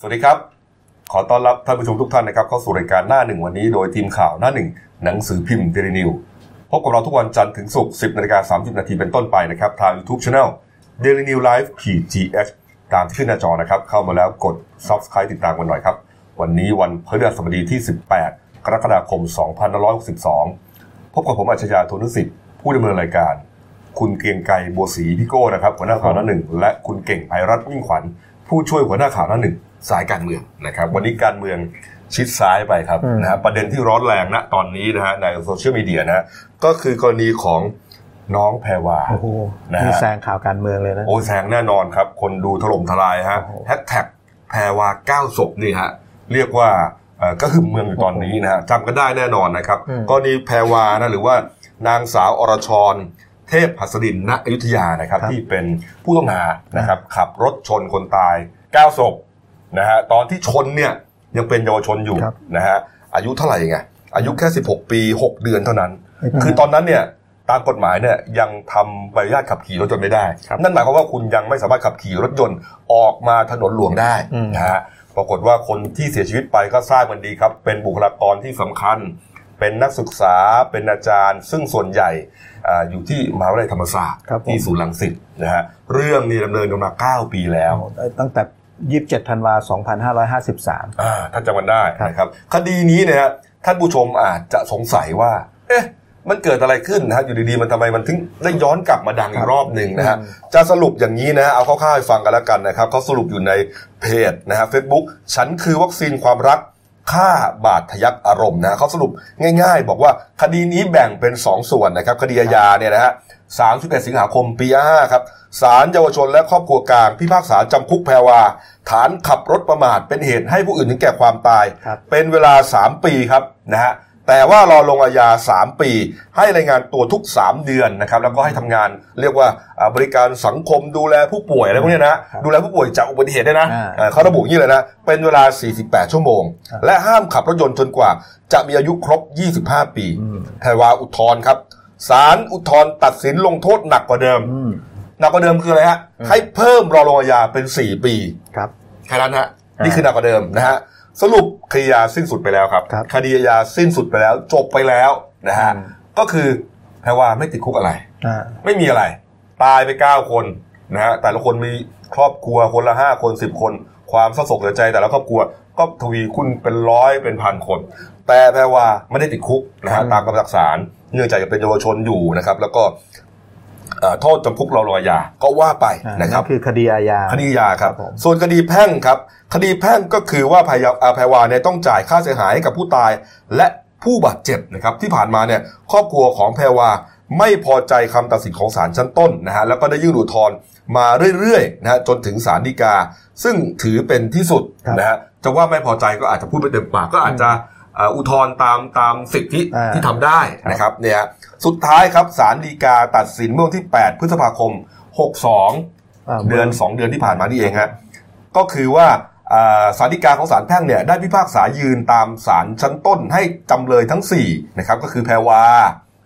สวัสดีครับ ขอต้อนรับท่านผู้ชมทุกท่านนะครับเข้าสู่รายการหน้าหนึ่งวันนี้โดยทีมข่าวหน้าหนึ่งหนังสือพิมพ์เดลินิวพบกับเราทุกวันจันทร์ถึงศุกร์10นาฬิกา30นาทีเป็นต้นไปนะครับ ทาง YouTube Channel Daily New Life ขีด GH ตามที่ขึ้นหน้าจอนะครับ เข้ามาแล้วกด Subscribe ติดตามกันหน่อยครับ วันนี้วันพฤหัสบดีที่ 18 กรกฎาคม 2562 พบกับผมอัจฉริยะโทนุสิทธิ์ผู้ดำเนินรายการ คุณเกรียงไกรบัวศรีพี่โก้นะครับหัวหน้าข่าวหน้าหนึ่งและคุณเก่งไพรัตน์ยิ่งขวัญ ผู้ช่วยหัวหน้าข่าวหน้าหนึ่งสายการเมืองนะครับ วันนี้การเมืองชิดซ้ายไปครับอืมนะฮะประเด็นที่ร้อนแรงณตอนนี้นะฮะในโซเชียลมีเดียนะฮะก็คือกรณีของน้องแพรวาโอ้โหนะฮะนี่แซงข่าวการเมืองเลยนะ โอ้แสงแน่นอนครับ คนดูถล่มทลายฮะโอ้โหแฮชแท็กแพรวาเก้าศพนี่ฮะเรียกว่าเอ่อก็คือเมืองอยู่ตอนนี้นะฮะจำกันได้แน่นอนนะครับกรณีแพรวานะหรือว่านางสาวอรชร เทพหัสดินณอยุธยานะครับที่เป็นผู้ต้องหานะครับขับรถชนคนตายเก้าศพนะฮะตอนที่ชนเนี่ยยังเป็นเยาวชนอยู่ครับนะฮะอายุเท่าไหร่ไงอายุแค่ 16 ปี 6 เดือนเท่านั้นอืมคือตอนนั้นเนี่ยตามกฎหมายเนี่ยยังทำใบอนุญาตขับขี่รถยนต์ไม่ได้ครับนั่นหมายความว่าคุณยังไม่สามารถขับขี่รถยนต์ออกมาถนนหลวงได้อืมนะฮะปรากฏว่าคนที่เสียชีวิตไปก็ทราบกันดีครับ เป็นบุคลากรที่สำคัญ เป็นนักศึกษาเป็นอาจารย์ ซึ่งส่วนใหญ่อ่าอยู่ที่มหาวิทยาลัยธรรมศาสตร์ครับผมที่ศูนย์ลังสิตนะฮะเรื่องนี้ดำเนินมา 9 ปีแล้ว ตั้งแต่ 27ธันวา2553อ่าท่านจำกันได้ครับนะครับคดีนี้เนี่ยฮะท่านผู้ชมอาจจะสงสัยว่า เอ๊ะมันเกิดอะไรขึ้นนะฮะอยู่ดีๆมันทำไมมันถึงได้ย้อนกลับมาดังอีกรอบหนึ่งนะฮะอืมจะสรุปอย่างนี้นะฮะเอาคร่าวๆให้ฟังกันแล้วกันนะครับเขาสรุปอยู่ในเพจนะฮะเฟซบุ๊กฉันคือวัคซีนความรัก ฆ่าบาดทะยักอารมณ์นะฮะเขาสรุปง่ายๆ บอกว่าคดีนี้แบ่งเป็น 2 ส่วนนะครับคดีอาญาเนี่ยนะฮะ31 สิงหาคมปี 5 ครับศาลเยาวชนและครอบครัวกลางพิพากษาจำคุกแพรวา ฐานขับรถประมาทเป็นเหตุให้ผู้อื่นถึงแก่ความตายครับเป็นเวลา 3 ปีครับนะฮะ แต่ว่ารอลงอาญา 3 ปี ให้รายงานตัวทุก 3 เดือนนะครับแล้วก็ให้ทำงานเรียกว่าอ่าบริการสังคมดูแลผู้ป่วยอะไรพวกเนี้ยนะฮะครับดูแลผู้ป่วยจากอุบัติเหตุได้วยนะอ่าเอ่อเขาระบุอย่างนี้เลยนะ เป็นเวลา 48 ชั่วโมงครับและห้ามขับรถยนต์จนกว่า จะมีอายุครบ 25 ปีอืมแพรวาอุทธรณ์ครับศาลอุทธรณ์ตัดสินลงโทษหนักกว่าเดิมอืมหนักกว่าเดิมคืออะไรฮะอืมให้เพิ่มรอลงอาญาเป็น 4 ปีครับแค่นั้นฮะอ่านี่นี่คือหนักกว่าเดิมนะฮะ สรุปคดีอาญาสิ้นสุดไปแล้วครับ ครับ คดีอาญาสิ้นสุดไปแล้ว จบไปแล้วนะฮะ อืม ก็คือแพรว่าไม่ติดคุกอะไร อ่า ไม่มีอะไร ตายไปเก้าคนนะฮะแต่ละคนมีครอบครัวคนละห้าคนสิบคน ความเศร้าโศกเสียใจแต่ละครอบครัวก็ทวีคุณเป็นร้อยเป็นพันคน แต่แพรว่าไม่ได้ติดคุกนะฮะอืมตามคำสั่งศาลเนื่องจากยังเป็นเยาวชนอยู่นะครับ แล้วก็เอ่อ โทษจำคุกรอลงอาญาก็ว่าไปอ่านะครับนั่นคือคดีอาญาคดียาครับครับผมส่วนคดีแพ่งครับ คดีแพ่งก็คือว่าพยาอาแพรวาเนี่ยต้องจ่ายค่าเสียหายให้กับผู้ตาย และผู้บาดเจ็บนะครับที่ผ่านมาเนี่ยครอบครัวของแพรวาไม่พอใจคำตัดสินของศาลชั้นต้นนะฮะแล้วก็ได้ยื่นอุทธรณ์มาเรื่อยๆนะฮะจนถึงศาลฎีกา ซึ่งถือเป็นที่สุดครับนะฮะจะว่าไม่พอใจก็อาจจะพูดไม่เต็มปากก็อาจจะเอ่ออุทธรณ์ตามตามสิทธิอ่าที่ทำได้นะครับเนี่ยฮะสุดท้ายครับศาลฎีกาตัดสินเมื่อวันที่ 8 พฤษภาคม 62าเดือน 2 เดือนที่ผ่านมานี่เองฮะก็คือว่าอ่าศาลฎีกาของศาลแพ่งเนี่ยได้พิพากษายืนตามศาลชั้นต้นให้จำเลยทั้ง4นะครับก็คือแพรวา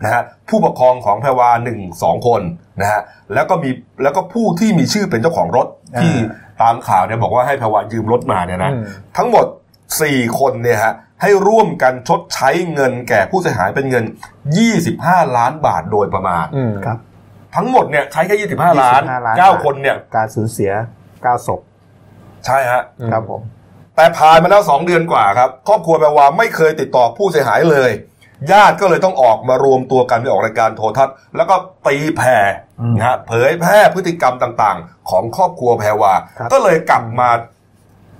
นะฮะผู้ปกครองของแพรวา1 2คนนะฮะแล้วก็มีแล้วก็ผู้ที่มีชื่อเป็นเจ้าของรถอ่าที่ตามข่าวเนี่ยบอกว่าให้แพรวายืมรถมาเนี่ยนะอืมทั้งหมด 4 คนเนี่ยฮะ ให้ร่วมกันชดใช้เงินแก่ผู้เสียหายเป็นเงิน 25 ล้านบาทโดยประมาณอืมครับ ทั้งหมดเนี่ยใช้แค่25ล้าน25 ล้าน 9 คนเนี่ย การสูญเสีย 9 ศพ ใช่ฮะ ครับผม แต่ผ่านมาแล้ว 2 เดือนกว่าครับครอบครัวแปลว่าไม่เคยติดต่อผู้เสียหายเลย ญาติก็เลยต้องออกมารวมตัวกันไปออกรายการโทรทัศน์ แล้วก็ตีแผ่อืมนะฮะเผยแพร่พฤติกรรมต่าง ๆ ของครอบครัวแพรวาครับก็เลยกลับมา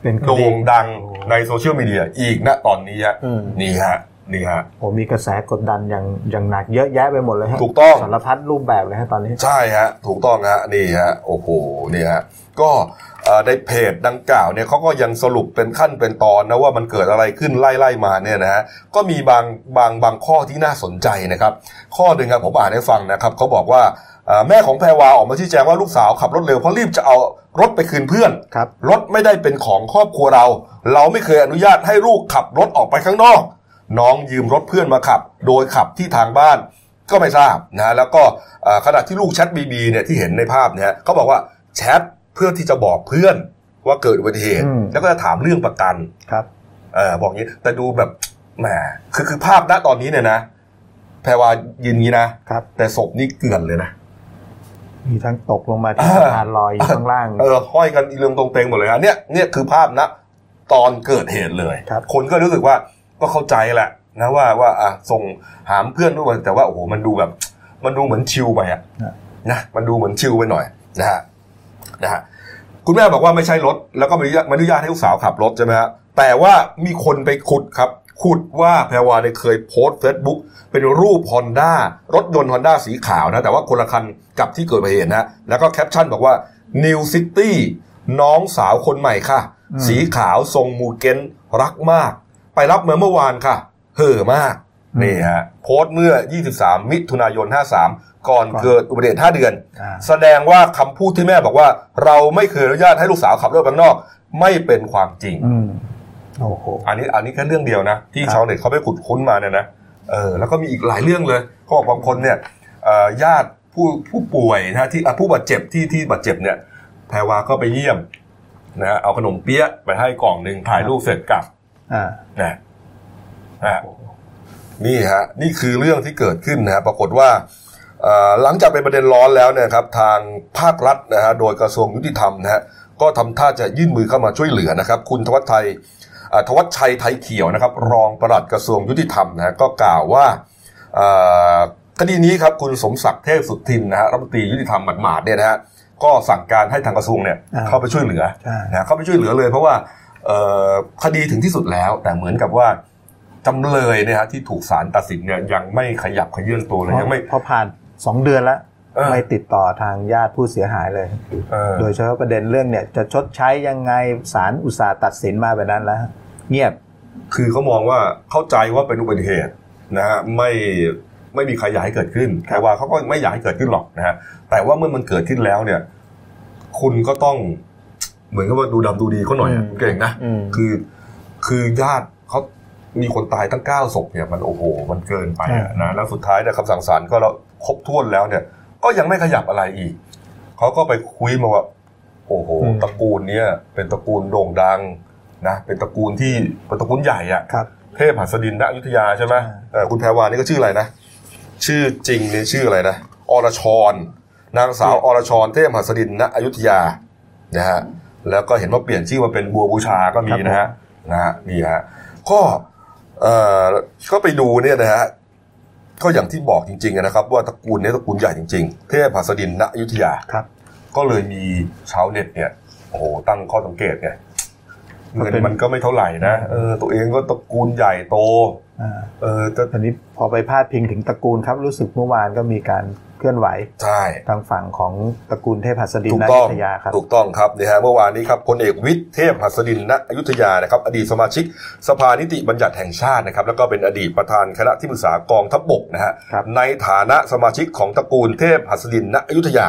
เป็นคดีโด่งดัง ในโซเชียลมีเดียอีกนะตอนนี้ฮะอืมนี่ฮะนี่ฮะโอ้มีกระแสกดดันอย่างอย่างหนักเยอะแยะไปหมดเลยฮะถูกต้องสารพัดรูปแบบเลยฮะตอนนี้ ใช่ฮะ ถูกต้องฮะนี่ฮะโอ้โหนี่ฮะก็เอ่อในเพจดังกล่าวเนี่ยเขาก็ยังสรุปเป็นขั้นเป็นตอนนะว่ามันเกิดอะไรขึ้นไล่ไล่มาเนี่ยนะฮะก็มีบางบางบางข้อที่น่าสนใจนะครับ ข้อหนึ่งครับผมอ่านให้ฟังนะครับเขาบอกว่าเอ่อ แม่ของแพรวาออกมาชี้แจงว่าลูกสาวขับรถเร็วเพราะรีบจะเอารถไปคืนเพื่อนครับรถไม่ได้เป็นของครอบครัวเรา เราไม่เคยอนุญาตให้ลูกขับรถออกไปข้างนอก น้องยืมรถเพื่อนมาขับ โดยขับที่ทางบ้านก็ไม่ทราบนะแล้วก็เอ่อขณะที่ลูกแชทบีบีเนี่ยที่เห็นในภาพเนี่ยเขาบอกว่าแชทเพื่อที่จะบอกเพื่อนว่าเกิดอุบัติเหตุอืมแล้วก็จะถามเรื่องประกันครับเออบอกงี้แต่ดูแบบแหมคือคือภาพณตอนนี้เนี่ยนะ แพรวายืนงี้นะครับแต่ศพนี่เกลื่อนเลยนะ มีทั้งตกลงมาที่อ่าสะพานลอยอยู่ข้างล่าง เออห้อยกันอีเรืองตรงเตงหมดเลยฮะเนี่ยเนี่ยคือภาพณตอนเกิดเหตุเลยครับคนก็รู้สึกว่าก็เข้าใจแหละนะว่าว่าอะส่งหามเพื่อนด้วยแต่ว่าโอ้โหมันดูแบบ มันดูเหมือนชิลไปอะนะมันดูเหมือนชิลไปหน่อยนะฮะนะฮะคุณแม่บอกว่าไม่ใช่รถ แล้วก็ไม่อนุญาตไม่อนุญาตให้ลูกสาวขับรถใช่ไหมฮะแต่ว่ามีคนไปขุดครับ ขุดว่าแพรวาเนี่ยเคยโพสต์เฟซบุ๊กเป็นรูปฮอนด้ารถยนต์ฮอนด้าสีขาวนะ แต่ว่าคนละคันกับที่เกิดเหตุนะ แล้วก็แคปชั่นบอกว่า New City น้องสาวคนใหม่ค่ะอืมสีขาวทรงมูเกนรักมาก ไปรับเมื่อเมื่อวานค่ะ เห่อมาก นี่ฮะ โพสต์เมื่อ 23 มิถุนายน 53 ก่อนเกิดอุบัติเหตุ 5 เดือนอ่าแสดงว่าคำพูดที่แม่บอกว่า เราไม่เคยอนุญาตให้ลูกสาวขับรถไปข้างนอก ไม่เป็นความจริงอืม โอ้โหอันนี้อันนี้แค่เรื่องเดียวนะ ที่ครับชาวเน็ตเขาไปขุดค้นมาเนี่ยนะเออแล้วก็มีอีกหลายเรื่องเลยเขาบอกบางคนเนี่ยเอ่อญาติผู้ผู้ป่วยนะที่อะผู้บาดเจ็บที่ที่บาดเจ็บเนี่ยแพรวาก็ไปเยี่ยมนะฮะเอาขนมเปี๊ยะไปให้กล่องหนึ่งถ่ายรูปเสร็จกลับอ่านะนะนี่ฮะนี่คือเรื่องที่เกิดขึ้นนะฮะปรากฏว่าเอ่อหลังจากเป็นประเด็นร้อนแล้วเนี่ยครับ ทางภาครัฐนะฮะโดยกระทรวงยุติธรรมนะฮะก็ทำท่าจะยื่นมือเข้ามาช่วยเหลือนะครับ คุณทวัชชัยอ่า ทวัชชัยไทยเขียวนะครับ รองปลัดกระทรวงยุติธรรมนะฮะก็กล่าวว่าเอ่อคดีนี้ครับคุณสมศักดิ์เทพสุทินนะฮะรัฐมนตรียุติธรรมหมาดๆเนี่ยนะฮะก็สั่งการให้ทางกระทรวงเนี่ยอ่าเข้าไปช่วยเหลือใช่นะเข้าไปช่วยเหลือเลย เพราะว่าเอ่อคดีถึงที่สุดแล้ว แต่เหมือนกับว่าจำเลยเนี่ยฮะที่ถูกศาลตัดสินเนี่ยยังไม่ขยับขยื่นตัวเลยยังไม่พอผ่านสองเดือนแล้วเออ ไม่ติดต่อทางญาติผู้เสียหายเลยเออโดยเฉพาะประเด็นเรื่องเนี่ยจะชดใช้ยังไงศาลอุตสาห์ตัดสินมาแบบนั้นแล้ว เงียบ คือเขามองว่าเข้าใจว่าเป็นอุบัติเหตุนะฮะไม่ไม่มีใครอยากให้เกิดขึ้นแต่ว่าเขาก็ไม่อยากให้เกิดขึ้นหรอกนะฮะแต่ว่าเมื่อมันเกิดขึ้นแล้วเนี่ย คุณก็ต้อง เหมือนกับว่าดูดำดูดีเขาหน่อยอะอืมเก่งนะอืมคือคือญาติเขามีคนตายตั้งเก้าศพเนี่ยมันโอ้โห มันเกินไปอะนะแล้วสุดท้ายเนี่ยคำสั่งศาลก็แล้วครบถ้วนแล้วเนี่ย ก็ยังไม่ขยับอะไรอีก เขาก็ไปคุยมาว่า โอ้โหตระกูลเนี้ยเป็นตระกูลโด่งดังนะเป็นตระกูลที่เป็นตระกูลใหญ่อะครับเทพหัสดินณอยุธยาใช่ไหมอ่าเออคุณแพรวานี่ก็ชื่ออะไรนะชื่อจริงเนี่ยชื่ออะไรนะอรชร นางสาวอรชรเทพหัสดินณอยุธยานะฮะแล้วก็เห็นว่าเปลี่ยนชื่อมาเป็นบัวบูชาก็มีนะฮะนะฮะนี่ฮะก็เอ่อก็ไปดูเนี่ยนะฮะ ก็อย่างที่บอกจริงๆนะครับ ว่าตระกูลเนี้ตระกูลใหญ่จริงๆ เทพหัสดินณอยุธยาครับ ก็เลยมีชาวเน็ตเนี่ยโอ้โหตั้งข้อสังเกตไงมันเงินเป็นมันก็ไม่เท่าไหร่นะเออตัวเองก็ตระกูลใหญ่โตอ่าเออแต่ทีนี้พอไปพาดพิงถึงตระกูลครับ รู้สึกเมื่อวานก็มีการ เคลื่อนไหวใช่ทางฝั่งของตระกูลเทพหัสดินถูกนาต้องยุทยาครับถูกต้องครับนี่ฮะเมื่อวานนี้ครับพลเอกวิทย์เทพหัสดินณอยุธยานะครับอดีตสมาชิก สภานิติบัญญัติแห่งชาตินะครับแล้วก็เป็นอดีตประธานคณะที่ปรึกษากองทัพบกนะฮะครับในฐานะสมาชิกของตระกูลเทพหัสดินณอยุธยา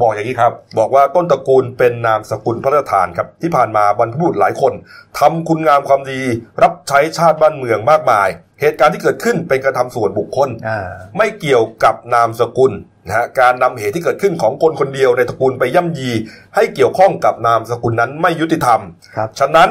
บอกอย่างนี้ครับ บอกว่าต้นตระกูลเป็นนามสกุลพระราชทานครับ ที่ผ่านมาบรรพบุรุษหลายคนทำคุณงามความดี รับใช้ชาติบ้านเมืองมากมาย เหตุการณ์ที่เกิดขึ้นเป็นกระทำส่วนบุคคลอ่าไม่เกี่ยวกับนามสกุลนะฮะการนำเหตุที่เกิดขึ้นของคนคนเดียวในตระกูลไปย่ำยี ให้เกี่ยวข้องกับนามสกุลนั้นไม่ยุติธรรมครับฉะนั้น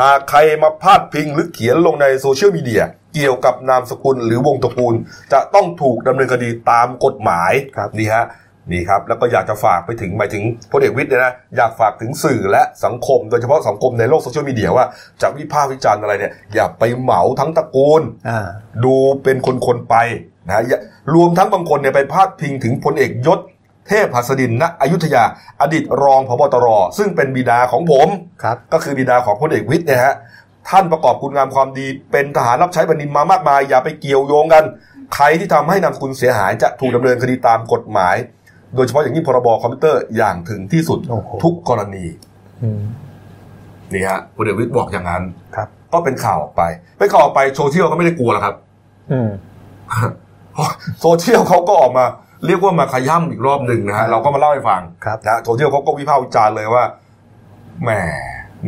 หากใครมาพาดพิงหรือเขียนลงในโซเชียลมีเดียเกี่ยวกับนามสกุลหรือวงตระกูล จะต้องถูกดำเนินคดีตามกฎหมายครับนี่ฮะ นี่ครับแล้วก็อยากจะฝากไปถึงหมายถึงพลเอกวิทย์เนยนะอยากฝากถึงสื่อและสังคม โดยเฉพาะสังคมในโลกโซเชียลมีเดียว่าจะวิพากษ์วิจารณ์อะไรเนี่ยอย่าไปเหมาทั้งตระกูลอ่าดูเป็นคนๆไปนะอย่ารวมทั้งบางคนเนี่ยไปพาดพิงถึงพลเอกยศเทพหัสดินณอยุธยา อดีตรองพบตร ซึ่งเป็นบิดาของผมครับก็คือบิดาของพลเอกวิทย์เนี่ยฮะท่านประกอบคุณงามความดีเป็นทหารรับใช้แผ่นดินมามากมาย อย่าไปเกี่ยวโยงกัน ใครที่ทำให้นามสกุลเสียหายจะถูกดำเนินคดีตามกฎหมาย โดยเฉพาะอย่างยิ่งพรบคอมพิวเตอร์อย่างถึงที่สุดโอ้โหทุกกรณีอืมนี่ฮะพลเอกวิทย์บอกอย่างนั้นครับ ก็เป็นข่าวออกไปเป็นข่าวออกไปโซเชียลก็ไม่ได้กลัวหรอกครับ อืมเพราะโซเชียลเขาก็ออกมา เรียกว่ามาขย้ำอีกรอบหนึ่งนะฮะเราก็มาเล่าให้ฟังครับนะโซเชียลเขาก็วิพากษ์วิจารณ์เลยว่าแหม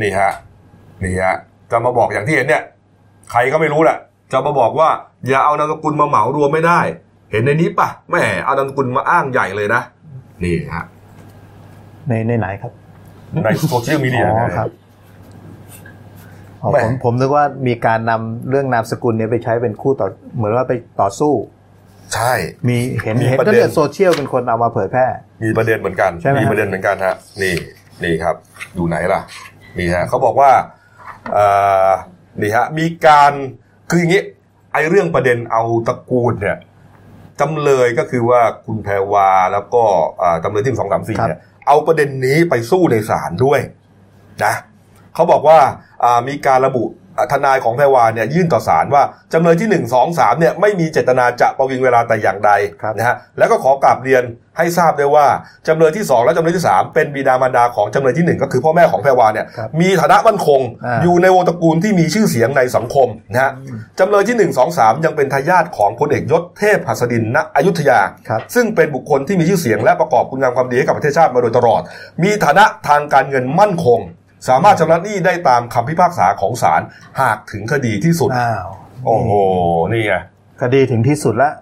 นี่ฮะนี่ฮะจะมาบอกอย่างที่เห็นเนี่ย ใครก็ไม่รู้แหละจะมาบอกว่า อย่าเอานามสกุลมาเหมารวมไม่ได้ เห็นในนี้ปะแหมเอานามสกุลมาอ้างใหญ่เลยนะ นี่ฮะในในไหนครับ ในโซเชียลมีเดียอ๋อนะครับอ๋อแหม่ผมผมนึกว่ามีการนำเรื่องนามสกุลเนี้ไปใช้เป็นคู่ต่อเหมือนว่าไปต่อสู้ ใช่ มีเห็นมีเห็นประก็เด็นเรื่องโซเชียลเป็นคนเอามาเผยแพร่ มีประเด็นเหมือนกันใช่ไหมมีประเด็นเหมือนกันฮะนี่นี่ครับ อยู่ไหนล่ะนี่ฮะเขาบอกว่าเอ่อนี่ฮะมีการคืออย่างนี้ไอ้เรื่องประเด็นเอาตระกูลเนี่ย จำเลยก็คือว่าคุณแพรวาแล้วก็อ่าจำเลยที่สองสามสี่เนี่ยเอาประเด็นนี้ไปสู้ในศาลด้วยนะเขาบอกว่าอ่ามีการระบุอ่า ทนายของแพรวาเนี่ยยื่นต่อศาลว่าจำเลยที่หนึ่งสองสามเนี่ยไม่มีเจตนาจะประวิงเวลาแต่อย่างใดครับนะฮะแล้วก็ขอกราบเรียนให้ทราบด้วยว่าจำเลยที่สองและจำเลยที่สามเป็นบิดามารดาของจำเลยที่หนึ่งก็คือพ่อแม่ของแพรวาเนี่ยครับมีฐานะมั่นคงอ่าอยู่ในวงตระกูลที่มีชื่อเสียงในสังคมนะฮะจำเลยที่หนึ่งสองสามยังเป็นทายาทของพลเอกยศเทพหัสดินณอยุธยาครับซึ่งเป็นบุคคลที่มีชื่อเสียงและประกอบคุณงามความดีให้กับประเทศชาติมาโดยตลอด มีฐานะทางการเงินมั่นคง สามารถชำระหนี้ได้ตามคำพิพากษาของศาลหากถึงคดีที่สุด อ้าวโอ้โห นี่ไงคดีถึงที่สุดแล้ว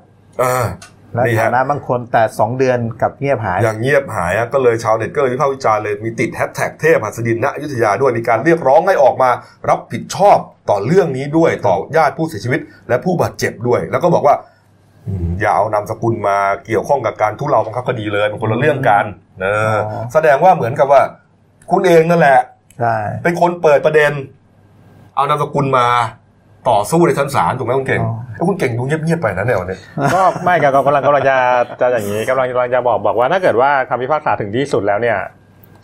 อ่า และนี่ฐาฮะนะบางคนแต่สองเดือนกับเงียบหาย อย่างเงียบหายอะก็เลยชาวเน็ตก็เลยวิพากษ์วิจารณ์เลยมีติดแฮชแท็กเทพหัสดินณอยุธยาด้วยมีการเรียกร้องให้ออกมา รับผิดชอบต่อเรื่องนี้ด้วยต่อญาติผู้เสียชีวิต และผู้บาดเจ็บด้วย แล้วก็บอกว่าอืมอย่าเอานามสกุลมาเกี่ยวข้องกับการทุเลาบังคับคดีเลยมันคนละเรื่องกันเออออ แสดงว่าเหมือนกับว่า คุณเองนั่นแหละ ใช่เป็นคนเปิดประเด็น เอานามสกุลมาต่อสู้ในชั้นศาลถูกไหมคุณเก่งเอ้ยคุณเก่งดูเงียบๆไปนะเนี่ยวันนี้ก็ไม่กับกำลังกำลังจะจะอย่างนี้กำลังกำลังจะบอกบอกว่าถ้าเกิดว่าคำพิพากษาถึงที่สุดแล้วเนี่ย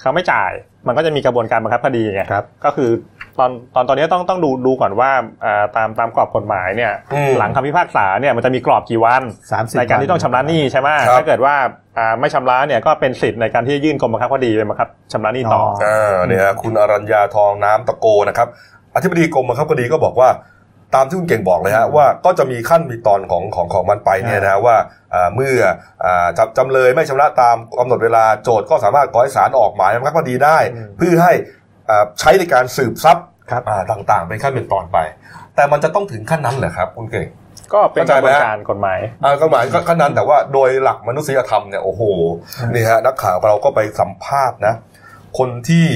เขาไม่จ่ายมันก็จะมีกระบวนการบังคับคดีไงครับ ก็คือ ตอนตอนตอนนี้ต้องต้องดูดูก่อนว่าอ่าตามตามกรอบกฎหมายเนี่ยอืมหลังคำพิพากษาเนี่ยมันจะมีกรอบกี่วันสามสิบในการที่ต้องชำระหนี้ใช่ไหมครับถ้าเกิดว่าอ่าไม่ชำระเนี่ยก็เป็นสิทธิ์ในการที่จะยื่นกรมบังคับคดีไปบังคับชำระหนี้ต่อออ่าเนี่ยฮะคุณอรัญญาทองน้ำตะโกนะครับอธิบดีกรมบังคับคดีก็บอกว่าตามที่คุณเก่งบอกเลยฮะว่าก็จะมีขั้นมีตอนของของของมันไปเนี่ยนะฮะว่าอ่าเมื่ออ่าจำจำเลยไม่ชำระตามกำหนดเวลาโจทย์ก็สามารถขอให้ศาลออกหมายบังคับคดีได้อืมเพื่อให้อ่า ใช้ในการสืบทรัพย์ครับอ่าต่างๆ เป็นขั้นเป็นตอนไป แต่มันจะต้องถึงขั้นนั้นเหรอครับคุณเก่งก็เป็นกระบวนการกฎหมายอ่าก็หมายก็ขั้นนั้นแต่ว่าโดยหลักมนุษยธรรมเนี่ยโอ้โหนี่ฮะนักข่าวเราก็ไปสัมภาษณ์นะ คนที่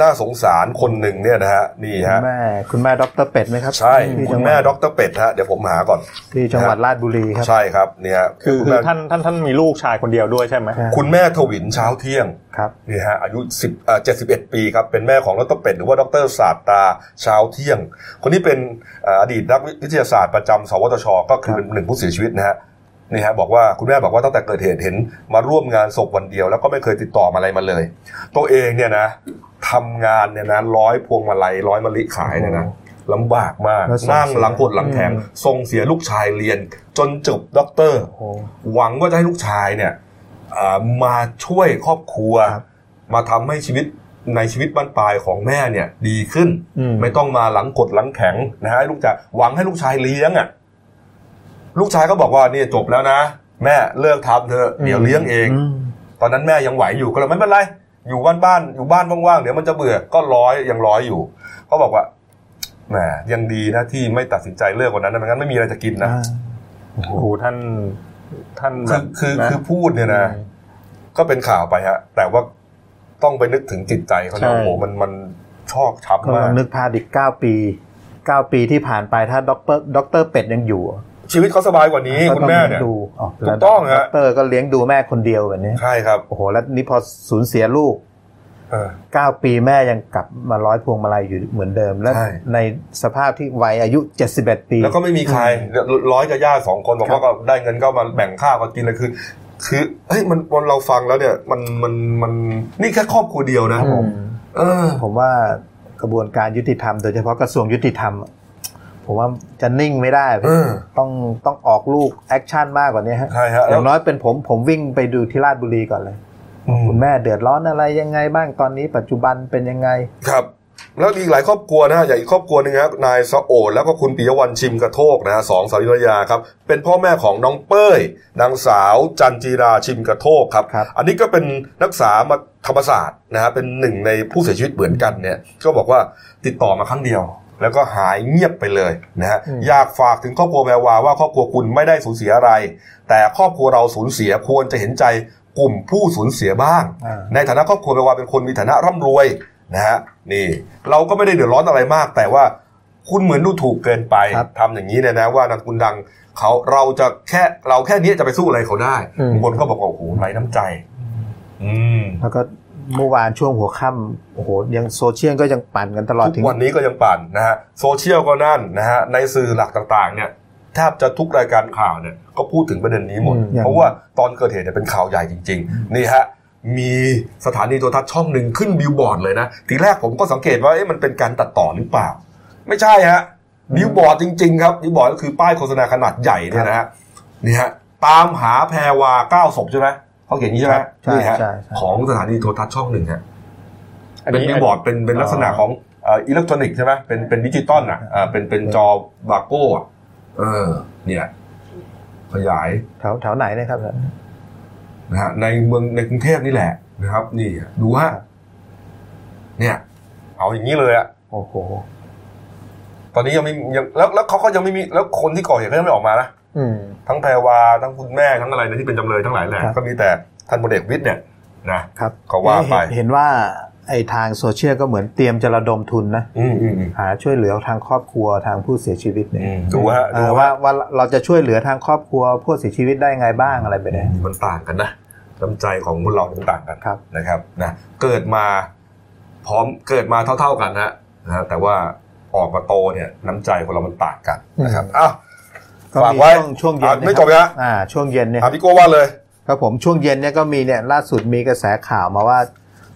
น่าสงสารคนหนึ่งเนี่ยนะฮะนี่คุณฮะแม่คุณแม่ดรเป็ดไหมครับ ใช่ที่คุจัณงหแม่วัดดรเป็ดฮะเดี๋ยวผมหาก่อนที่จังหวัดราชบุรีครับใช่ครับเนี่ยคือคุณคือแม่ท่านท่านท่านมีลูกชายคนเดียวด้วยใช่ไหมใช่คุณแม่ทวินเช้าเที่ยงครับนี่ฮะอายุ10เอ่อ71ปีครับเป็นแม่ของดรเป็ดหรือว่าดรศาสตราเช้าเที่ยง คนนี้เป็นเอ่ออดีตนักวิทยาศาสตร์ประจำสวทช ก็คือเป็นหนึ่งผู้เสียชีวิตนะฮะนี่ฮะบอกว่าคุณแม่บอกว่าตั้งแต่เกิดเหตุเห็นมาร่วมงานศพวันเดียว แล้วก็ไม่เคยติดต่อมาอะไรมาเลย ตัวเองเนี่ยนะ ทำงานเนี่ยนะร้อยพวงมาลัยร้อยมะลิขายเนี่ยนะลำบากมากแล้วส่งนั่งเสียหลังปวดหลังแข็งส่งเสียลูกชายเรียน จนจบด็อกเตอร์โอ้โหหวังว่าจะให้ลูกชายเนี่ยเอ่อมาช่วยครอบครัวครับมาทำให้ชีวิตในชีวิตบ้านปลายของแม่เนี่ยดีขึ้นอืมไม่ต้องมาหลังกดหลังแข็งนะฮะให้ลูกชายหวังให้ลูกชายเลี้ยงอะลูกชายก็บอกว่าเนี่ยจบแล้วนะ แม่เลิกทำเถอะเดี๋ยวเลี้ยงเองอืมตอนนั้นแม่ยังไหวอยู่ก็เลยไม่เป็นไร อยู่บ้านบ้านๆอยู่บ้านว่างๆเดี๋ยวมันจะเบื่อก็ร้อยยังร้อยอยู่เขาบอกว่าแหมยังดีนะที่ไม่ตัดสินใจเลิกวันนั้นนะไม่งั้นไม่มีอะไรจะกินนะอ่าโอ้โหท่านท่านคือคือนะคือพูดเนี่ยนะ ก็เป็นข่าวไปฮะ แต่ว่าต้องไปนึกถึงจิตใจเขาเนี่ยใช่โอ้โหมันมันชอกช้ำก็ลมาอกงนึกภาพอีกเก้าปีเก้าปีที่ผ่านไปถ้าด็อกเตอร์ด็อกเตอร์เป็ดยังอยู่ ชีวิตเขาสบายกว่านี้ก็คุณต้องแม่เลี้ยเนี่ยงดูอ๋อถูกต้องฮะด็อกเตอร์ก็เลี้ยงดูแม่คนเดียวแบบนี้ใช่ครับโอ้โหแล้วนี่พอสูญเสียลูกเออเก้าปีแม่ยังกลับมาร้อยพวงมาลัยอยู่เหมือนเดิม และใช่ในสภาพที่วัยอายุ 71 ปี แล้วก็ไม่มีใครร้อยกับญาติสองคนบอกว่าก็ได้เงินก็มาแบ่งข้าวกันกินเลยคือ คือเฮ้ยมันมันเราฟังแล้วเนี่ยมันมันมันนี่แค่ครอบครัวเดียวนะอืมเออผมว่ากระบวนการยุติธรรมโดยเฉพาะกระทรวงยุติธรรม ผมว่าจะนิ่งไม่ได้เออต้องต้องออกลูก action มากกว่านี้ฮะใช่ฮะแล้วย่างน้อยเป็นผมผมวิ่งไปดูที่ราชบุรีก่อนเลยอืมคุณแม่เดือดร้อนอะไรยังไงบ้างตอนนี้ปัจจุบันเป็นยังไงครับแล้วอีกหลายครอบครัวนะฮะอย่างอีกครอบครัวหนึงครับนายสะโอดแล้วก็คุณปิยวรรณชิมกระโทกนะฮะสองสาวิรยาครับ เป็นพ่อแม่ของน้องเป้ยนางสาวจันจีราชิมกระโทกครับครับอันนี้ก็เป็นนักศึกษามาธรรมศาสตร์นะฮะเป็นหนึ่งในผู้เสียชีวิตเหมือนกันเนี่ย ก็บอกว่าติดต่อมาครั้งเดียว แล้วก็หายเงียบไปเลยนะฮะอืมอยากฝากถึงครอบครัวแวววาว่าครอบครัวคุณไม่ได้สูญเสียอะไร แต่ครอบครัวเราสูญเสียควรจะเห็นใจกลุ่มผู้สูญเสียบ้างอ่าในฐานะครอบครัวแปลว่าเป็นคนมีฐานะร่ำรวยนะฮะนี่ เราก็ไม่ได้เดือดร้อนอะไรมาก แต่ว่าคุณเหมือนดูถูกเกินไปครับทำอย่างนี้เนี่ยนะว่านามสกุลดังเขาเราจะแค่เราแค่นี้จะไปสู้อะไรเขาได้อืมบางคนก็บอกว่าโอ้โหไร้น้ำใจ อืมแล้วก็ เมื่อวานช่วงหัวค่ำโอ้โหยังโซเชียลก็ยังปั่นกันตลอดทุถึกงวันนี้ก็ยังปั่นนะฮะโซเชียลก็นั่นนะฮะในสื่อหลักต่างๆเนี่ยแทบจะทุกรายการข่าวเนี่ยก็พูดถึงประเด็นนี้หมดอืมเพราะว่าตอนเกิดเหตุเนี่ยเป็นข่าวใหญ่จริง ๆ นี่ฮะมีสถานีโทรทัศน์ช่องหนึ่งขึ้นบิลบอร์ดเลยนะ ทีแรกผมก็สังเกตว่าเอ๊ะมันเป็นการตัดต่อหรือเปล่า ไม่ใช่ฮะบิลบอร์ดจริง ๆ ครับบิลบอร์ดก็คือป้ายโฆษณาขนาดใหญ่เนี่ยนะฮะนี่ฮะตามหาแพรวาเก้าศพใช่ไหม เขาเขียนอย่างนี้ใช่ไหมใช่นี่ฮะใช่ใช่ของสถานีโทรทัศน์ช่องหนึ่งฮะอันนี้เป็นบิลบอร์ดเป็นเป็นลักษณะของเอิเล็กทรอนิกส์ใช่ไหมเป็นเป็นดิจิตอลอะอ่าเป็นเป็นจอบาโก้อะเออ เนี่ยขยายแถวแถวไหนนะครับนะฮะในเมืองในกรุงเทพนี่แหละนะครับ นี่ดูฮะเนี่ย เอาอย่างนี้เลยอะโอ้โหตอนนี้ยังไม่ยังแล้วแล้วเขาก็ยังไม่มีแล้วคนที่ก่อเหตุก็ยังไม่ออกมานะอืม ทั้งแพรวาทั้งคุณแม่ทั้งอะไรเนี่ยที่เป็นจำเลยทั้งหลายแหละครับก็มีแต่ท่านพลเอกวิทย์เนี่ยนะครับก็ว่าไปเห็นเห็นว่าไอ้ทางโซเชียลก็เหมือนเตรียมจะระดมทุนนะอืมอืมอืมหาช่วยเหลือทางครอบครัวทางผู้เสียชีวิตเนี่ยอืมดูฮะเอดูอว่าว่าว่าเราจะช่วยเหลือทางครอบครัวผู้เสียชีวิตได้ไงบ้างอะไรไปเนี่ยมันต่างกันนะน้ำใจของคนเรามันต่างกันครับนะครับนะเกิดมาพร้อมเกิดมาเท่า ๆกันนะนะฮะแต่ว่าออกมาโตเนี่ยน้ำใจคนเรามันต่างกันนะครับอ้าวก็ ฝากมีไว้ช่วงช่วงเย็นอะนะไม่คจรับนะอ่าช่วงเย็นเนี่ยอะพี่โก้ว่าเลยครับผมช่วงเย็นเนี่ยก็มีเนี่ยล่าสุดมีกระแสข่าวมาว่า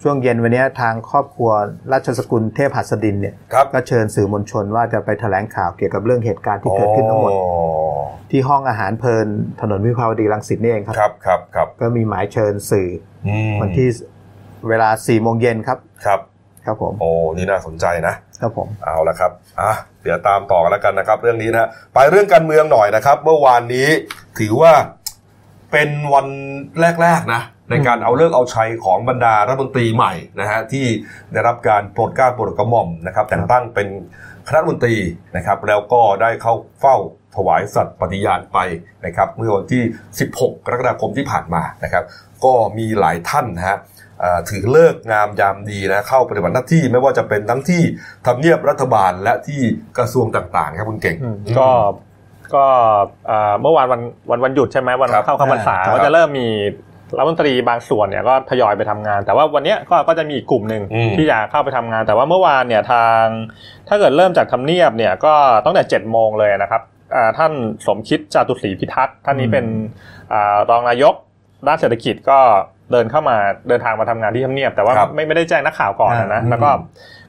ช่วงเย็นวันเนี้ยทางครอบครัวราชสกุลเทพหัสดินเนี่ยครับก็เชิญสื่อมวลชนว่าจะไปแถลงข่าวเกี่ยวกับเรื่องเหตุการณ์ที่เกิดขึ้นทั้งหมดอ๋อที่ห้องอาหารเพลินถนนวิภาวดีรังสิตนี่เองครับครับครับครับก็มีหมายเชิญสื่ออืมวันที่เวลา4ี่โมงเย็นครับครับ ครับผมโอ้นี่น่าสนใจนะ ครับผมเอาละครับอะเดี๋ยวตามต่อกันแล้วกันนะครับ เรื่องนี้นะฮะไปเรื่องการเมืองหน่อยนะครับ เมื่อวานนี้ถือว่าเป็นวันแรกๆนะในการเอาเลิกษ์เอาชัยของบรรดารัฐมนตรีใหม่นะฮะที่ได้รับการโปรดเกล้าโปรดกระหม่อมนะครับแต่งตั้งเป็นคณะรัฐมนตรีนะครับ แล้วก็ได้เข้าเฝ้าถวายสัตย์ปฏิญาณไปนะครับ เมื่อวันที่ 16 กรกฎาคมที่ผ่านมานะครับ ก็มีหลายท่านนะฮะเอ่อ ถือเลิกษ์งามยามดีนะเข้าปฏิบัติหน้าที่ไม่ว่าจะเป็นทั้งที่ทำเนียบรัฐบาลและที่กระทรวงต่างๆ ครับคุณเก่งอืมก็ก็เอ่อเมื่อวานวันวันวันหยุดใช่ไหมวันครับเข้าเข้าพรรษาครับก็จะเริ่มมีรัฐมนตรีบางส่วนเนี่ยก็ทยอยไปทำงาน แต่ว่าวันเนี้ยก็ก็จะมีอีกกลุ่มหนึ่งอืมที่จะเข้าไปทำงาน แต่ว่าเมื่อวานเนี่ยทาง ถ้าเกิดเริ่มจากทำเนียบเนี่ยก็ตั้งแต่7จ็ดโมงเลยนะครับอ่าท่านสมคิดจาตุศรีพิทักษ์ท่านนี้เป็นอ่ารองนายกด้านเศรษฐกิจก็ เดินเข้ามาเดินทางมาทำงานที่ทำเนียบ แต่ว่าครับไม่ไม่ได้แจ้งนักข่าวก่อนนะอ่าแล้วก็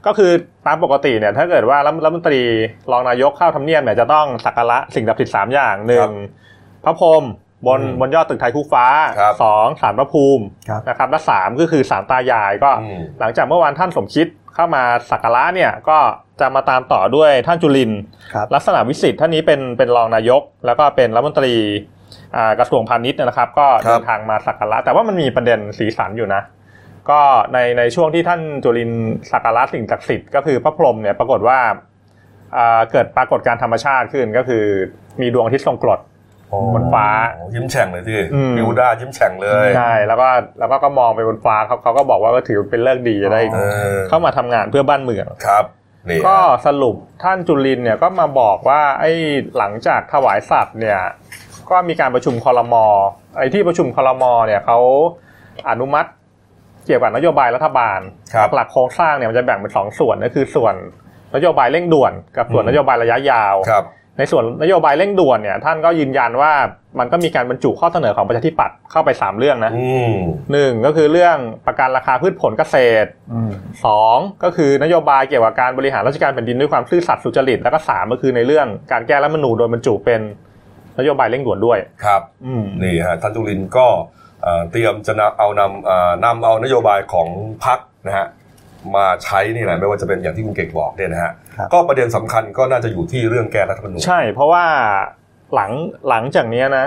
ก็คือตามปกติเนี่ยถ้าเกิดว่ารัฐรัฐมนตรีรองนายกเข้าทำเนียบเนี่ยจะต้องสักการะสิ่งศักดิ์สิทธิ์สามอย่างหนึ่งพระพรหมบนอืมบนยอดตึกไทยคู่ฟ้าครับสองสารพระภูมิครับนะครับและสามก็คือสารตายายก็อืมหลังจากเมื่อวานท่านสมคิดเข้ามาสักการะเนี่ยก็จะมาตามต่อด้วยท่านจุลินทร์ครับลักษณะวิสิทธิ์ท่านนี้เป็นเป็นรองนายก แล้วก็เป็นรัฐมนตรีอ่า กระทรวงพาณิชย์นะครับ ก็ครับเดินทางมาสักการะแต่ว่ามันมีประเด็นสีสันอยู่นะ ก็ในในช่วงที่ท่านจุลินทร์สักการะสิ่งศักดิ์สิทธิ์ก็คือพระพรหมเนี่ยปรากฏว่าอ่าเกิดปรากฏการณ์ธรรมชาติขึ้นก็คือมีดวงอาทิตย์ทรงกรดบนฟ้าโอ้ยิ้มแฉ่งเลยที่อืมบิวด้ายิ้มแฉ่งเลยใช่แล้วก็แล้วก็ก็มองไปบนฟ้าเขาเขาก็บอกว่าก็ถือเป็นเลิกษ์ดีจะได้เออเข้ามาทำงานเพื่อบ้านเมืองครับนี่ก็สรุปท่านจุลินเนี่ยก็มาบอกว่าไอ้หลังจากถวายสัตว์เนี่ย ก็มีการประชุมคอรมอไอ้ที่ประชุมคอรมอเนี่ยเขาอนุมัติเกี่ยวกับนโยบายรัฐบาลครับหลักโครงสร้างเนี่ยมันจะแบ่งเป็นสองส่วนก็คือส่วนนโยบายเร่งด่วน กับส่วนอืมนโยบายระยะยาวครับในส่วนนโยบายเร่งด่วนเนี่ย ท่านก็ยืนยันว่ามันก็มีการบรรจุข้อเสนอของประชาธิปัตย์เข้าไปสามเรื่องนะอืมหนึ่งก็คือเรื่องประกันราคาพืชผลเกษตรอืมสองก็คือนโยบายเกี่ยวกับการบริหารราชการแผ่นดินด้วยความซื่อสัตย์สุจริต แล้วก็สามก็คือในเรื่องการแก้รัฐธรรมนูญโดยบรรจุเป็น นโยบายเร่งด่วนด้วยครับอืมนี่ฮะท่านจุลินก็เอ่อเตรียมจะนำเอานำเอ่อนำเอานโยบายของพรรคนะฮะมาใช้นี่แหละไม่ว่าจะเป็นอย่างที่คุณเก่งบอกเนี่ยนะฮะครับก็ประเด็นสำคัญก็น่าจะอยู่ที่เรื่องแก้รัฐธรรมนูญใช่ เพราะว่าหลังหลังจากเนี้ยนะ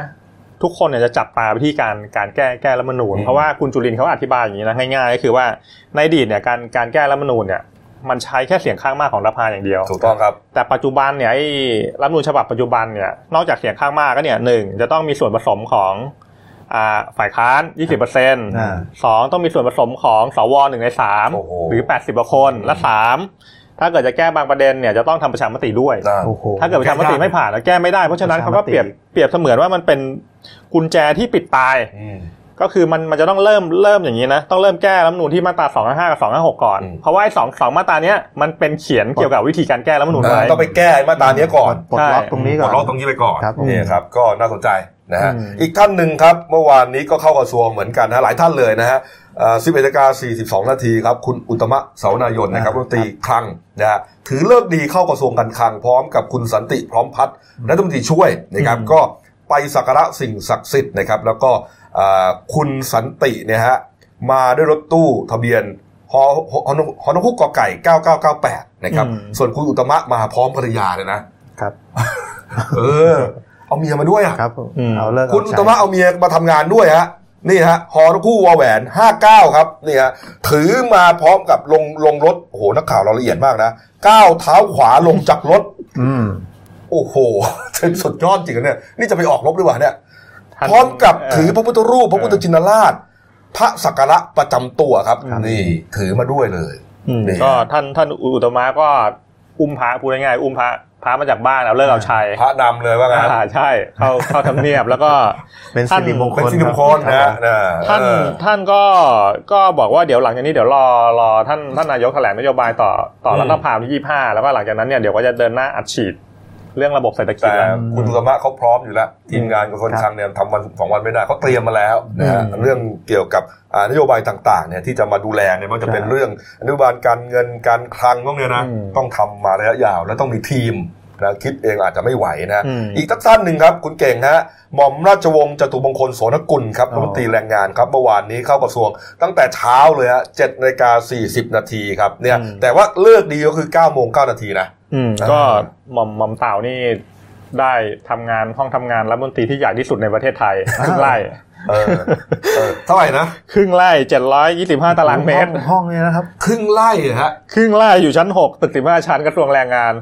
ทุกคนเนี่ยจะจับตาไปที่การการแก้แก้รัฐธรรมนูญอืมเพราะว่าคุณจุลินเขาอธิบายอย่างนี้นะง่ายๆก็คือว่าในอดีตเนี่ยการการแก้รัฐธรรมนูญเนี่ย มันใช้แค่เสียงข้างมากของรัฐสภาอย่างเดียวถูกต้องครับ แต่ปัจจุบันเนี่ยไอ้รัฐธรรมนูญฉบับปัจจุบันเนี่ยนอกจากเสียงข้างมากก็เนี่ยหนึ่งจะต้องมีส่วนผสมของอ่าฝ่ายค้านยี่สิบเปอร์เซ็นต์อ่าสองต้องมีส่วนผสมของสวหนึ่งในสามโอ้โหหรือแปดสิบกว่าคนและสามถ้าเกิดจะแก้บางประเด็นเนี่ยจะต้องทำประชามติด้วยนะโอ้โหถ้าเกิดประชามติไม่ผ่านแล้วแก้ไม่ได้ เพราะฉะนั้นประเขาชามติก็เปรียบเปรียบเสมือนว่ามันเป็นกุญแจที่ปิดตายอืม ก็คือมันมันจะต้องเริ่มเริ่มอย่างนี้นะต้องเริ่มแก้รัฐธรรมนูญที่มาตรา2 5 5กับ2 5 6ก่อนอืมเพราะว่าไอ้สองสองมาตราเนี้ยมันเป็นเขียนเกี่ยวกับวิธีการแก้รัฐธรรมนูญอ่าไว้ต้องไปแก้มาตราเนี้ยก่อนปลดล็อกตรงนี้ปก่ลอนดล็อกตรงนี้ไปก่อนครับนี่ครับก็น่าสนใจนะฮะอืมอีกท่านหนึ่งครับเมื่อวานนี้ก็เข้ากระทรวงเหมือนกันนะหลายท่านเลยนะฮะสิบเอ็ดนาฬิกาสี่สิบสองนาทีครับคุณอุตตมะเสาวนายนนะครับรัฐมนตรีคลังนะฮะถือเลิกดีเข้ากระทรวงการคลังพร้อมกับคุณสันติพร้อมพัฒน์รัฐมนตรีช่วยนะครับก็ ไปสักการะสิ่งศักดิ์สิทธิ์นะครับ แล้วก็อ่าคุณสันติเนี่ยฮะมาด้วยรถตู้ทะเบียนฮอฮอนฮอนกฮูกกอไก่ 9998 นะครับอืมส่วนคุณอุตตมะมาพร้อมภรรยาเลยนะครับ เออ เอาเมียมาด้วยอะครับผมอืมเอาเลิกคุณเาอุใช้ตมะเอาเมียมาทำงานด้วยฮะนี่ฮะฮอคู่วอแหวน 59 ครับนี่ฮะถือมาพร้อมกับลงลงรถโอ้โหนักข่าวเราละเอียดมากนะก้าวเท้าขวาลงจากรถอืม โอ้โหเป็นสุดยอดจริงๆเนี่ย นี่จะไปออกรบหรือเปล่าเนี่ยท่านพร้อมกับเถือพระพุทธรูป พระพุทธชินราช พระสักการะประจำตัวครับครับ นี่ถือมาด้วยเลยอืมนี่ก็ท่านท่านอุตมะก็อุ้มพระพูดง่ายๆอุ้มพระพระมาจากบ้านเอาเลิกเอาชัยพระนำเลยว่างั้นอ่าใช่เข้าเข้าทำเนียบแล้วก็เป็นสิริมงคลเป็นสิริมงคลครับนะนะท่านเออท่านก็ก็บอกว่าเดี๋ยวหลังจากนี้เดี๋ยวรอรอท่านท่านนายกแถลงนโยบายต่อต่ออืมรัฐสภาที่ยี่ห้าแล้วก็หลังจากนั้นเนี่ยเดี๋ยวก็จะเดินหน้าอัดฉีด เรื่องระบบเศรษฐกิจแต่แล้วคุณอุตมะเขาพร้อมอยู่แล้ว ทีมงานกระทรวงครับคลังเนี่ยทำวันสองวันไม่ได้เขาเตรียมมาแล้วนะฮะอืมเรื่องเกี่ยวกับอ่านโยบายต่างๆเนี่ยที่จะมาดูแลเนี่ยมันจะเป็นครับเรื่องนโยบายการเงินการคลังพวกเนี้ยนะต้องทำมาระยะยาว และต้องมีทีม นะคิดเองอาจจะไม่ไหวนะอืมอีกท่านหนึ่งครับ คุณเก่งฮะหม่อมราชวงศ์จตุมงคลโสนกุลครับอ๋รัอฐมนตรีแรงงานครับเมื่อวานนี้เข้ากระทรวง ตั้งแต่เช้าเลยฮะเจ็ดนาฬิกาสี่สิบนาทีครับเนี่ยแต่ว่าเลิกดีก็คือเก้าโมงเก้านาทีนะอืมอ่าก็หม่อมหม่อมเต่านี่ได้ทำงานห้องทำงานรัฐมนตรีที่ใหญ่ที่สุดในประเทศไทยครึ่งไร่เออเออเท่าไหร่นะ ครึ่งไร่เจ็ดร้อยยี่สิบห้าตารางเมตร ห้องห้องเนี่ยนะครับ ครึ่งไร่อะฮะ ครึ่งไร่อยู่ชั้นหกตึกสิบห้าชั้นกระทรวงแรงงาน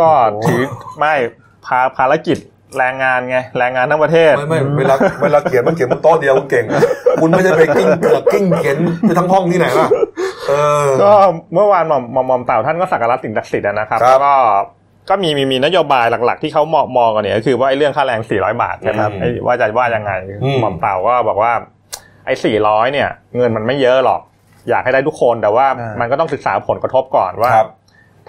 ก็โอ้โหถือไม่ภาภารกิจแรงงานไงแรงงานทั้งประเทศ ไม่ไม่เวลาเวลาเขียนมันเขียนบนโต๊ะเดียวคุณเก่งคุณไม่ใช่ไปกิ้งเกือกกิ้งเขียนไปทั้งห้องที่ไหนล่ะเออก็เมื่อวานหม่อมหม่อมหม่อมเต่าท่านก็สักการะสิ่งศักดิ์สิทธิ์นะครับครับแล้วก็ก็มีมีมีนโยบายหลัก ๆ ที่เขามองมองกันเนี่ยก็คือว่าไอ้เรื่องค่าแรง 400 บาทนะครับอืมไอ้ว่าจะว่ายังไงอืมหม่อมเต่าก็บอกว่าไอ้ 400 เนี่ย เงินมันไม่เยอะหรอก อยากให้ได้ทุกคนแต่ว่าอ่ามัมันก็ต้องศึกษาผลกระทบก่อนว่าครับ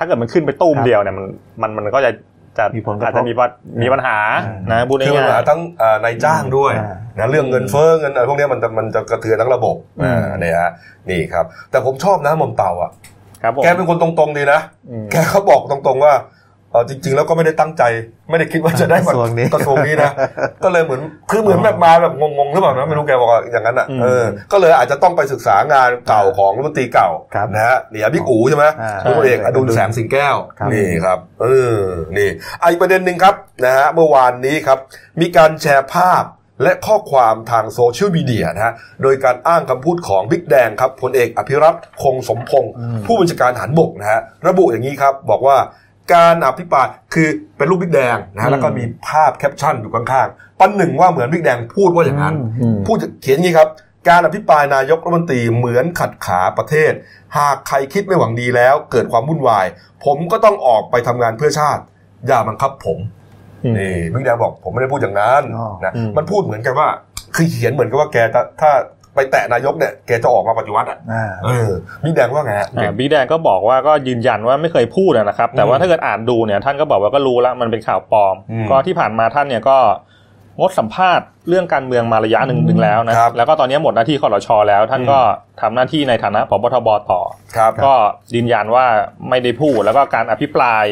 ถ้าเกิดมันขึ้นไปตุ้มครับเดียวเนี่ยมันมันมันก็จะจะมีผลกระทบอาจจะมีปัญมีปัญหาอ่านนะพูดคือปัญง่าหายทั้งอ่านายจ้างด้วยอ่านะเรื่องเงินเฟ้อเงินอะไรพวกเนี้ยมันจะมันจะกระเทือนทั้งระบบอืมอ่าเนี่ยฮะนี่ครับ แต่ผมชอบนะหม่อมเต่าอะๆครับผมแกเป็นคนตรงๆดีนะอืมแกเขาบอกตรงๆว่า เออจริง ๆ แล้วก็ไม่ได้ตั้งใจ ไม่ได้คิดว่าจะได้มากระทรวงนี้กระทรวงนี้นะก็เลยเหมือนคือเหมือนแบบมาแบบงงๆหรือเปล่านะไม่รู้แกบอกว่าอย่างนั้นอะอืมเออก็เลยอาจจะต้องไปศึกษางานเก่าของรัฐมนตรีเก่าครับนะฮะนี่อบิ๊กอูใช่ไหมอ่าพลเอกอดุลแสงสิงแก้วครับนี่ครับเออนี่อะอีกประเด็นหนึ่งครับนะฮะเมื่อวานนี้ครับ มีการแชร์ภาพและข้อความทางโซเชียลมีเดียนะฮะ โดยการอ้างคำพูดของบิ๊กแดงครับพลเอกอภิรัตคงสมพงศ์ผู้บัญชาการทหารบกนะฮะ ระบุอย่างนี้ครับ บอกว่า การอภิปรายคือเป็นรูปบิ๊กแดงนะฮะแล้วก็มีภาพแคปชั่นอยู่ข้างๆปันหนึ่งว่าเหมือนบิ๊กแดงพูดว่าอย่างนั้นอืมพูดเขียนอย่างนี้ครับ การอภิปรายนายกรัฐมนตรีเหมือนขัดขาประเทศ หากใครคิดไม่หวังดีแล้ว เกิดความวุ่นวาย ผมก็ต้องออกไปทำงานเพื่อชาติ อย่าบังคับผมอืมนี่บิ๊กแดงบอกผมไม่ได้พูดอย่างนั้นอ๋อนะอืมมันพูดเหมือนกันว่าคือเขียนเหมือนกับว่าแกจะถ้า ไปแตะนายกเนี่ยแกจะออกมาปฏิวัติอะอ่าเออบิ๊กแดงว่าไงฮะอ่าบิ๊กแดงก็บอกว่าก็ยืนยันว่าไม่เคยพูดนะครับ แต่ว่าอืมถ้าเกิดอ่านดูเนี่ยท่านก็บอกว่าก็รู้แล้วมันเป็นข่าวปลอมอืมก็ที่ผ่านมาท่านเนี่ยก็งดสัมภาษณ์เรื่องการเมืองมาระยะหนึ่งหนึ่งแล้วนะครับแล้วก็ตอนนี้หมดหน้าที่คอรชแล้ว ท่านก็ทำหน้าที่ในฐานะผบทบต่อครับก็ยืนยันว่าไม่ได้พูดแล้วก็การอภิปราย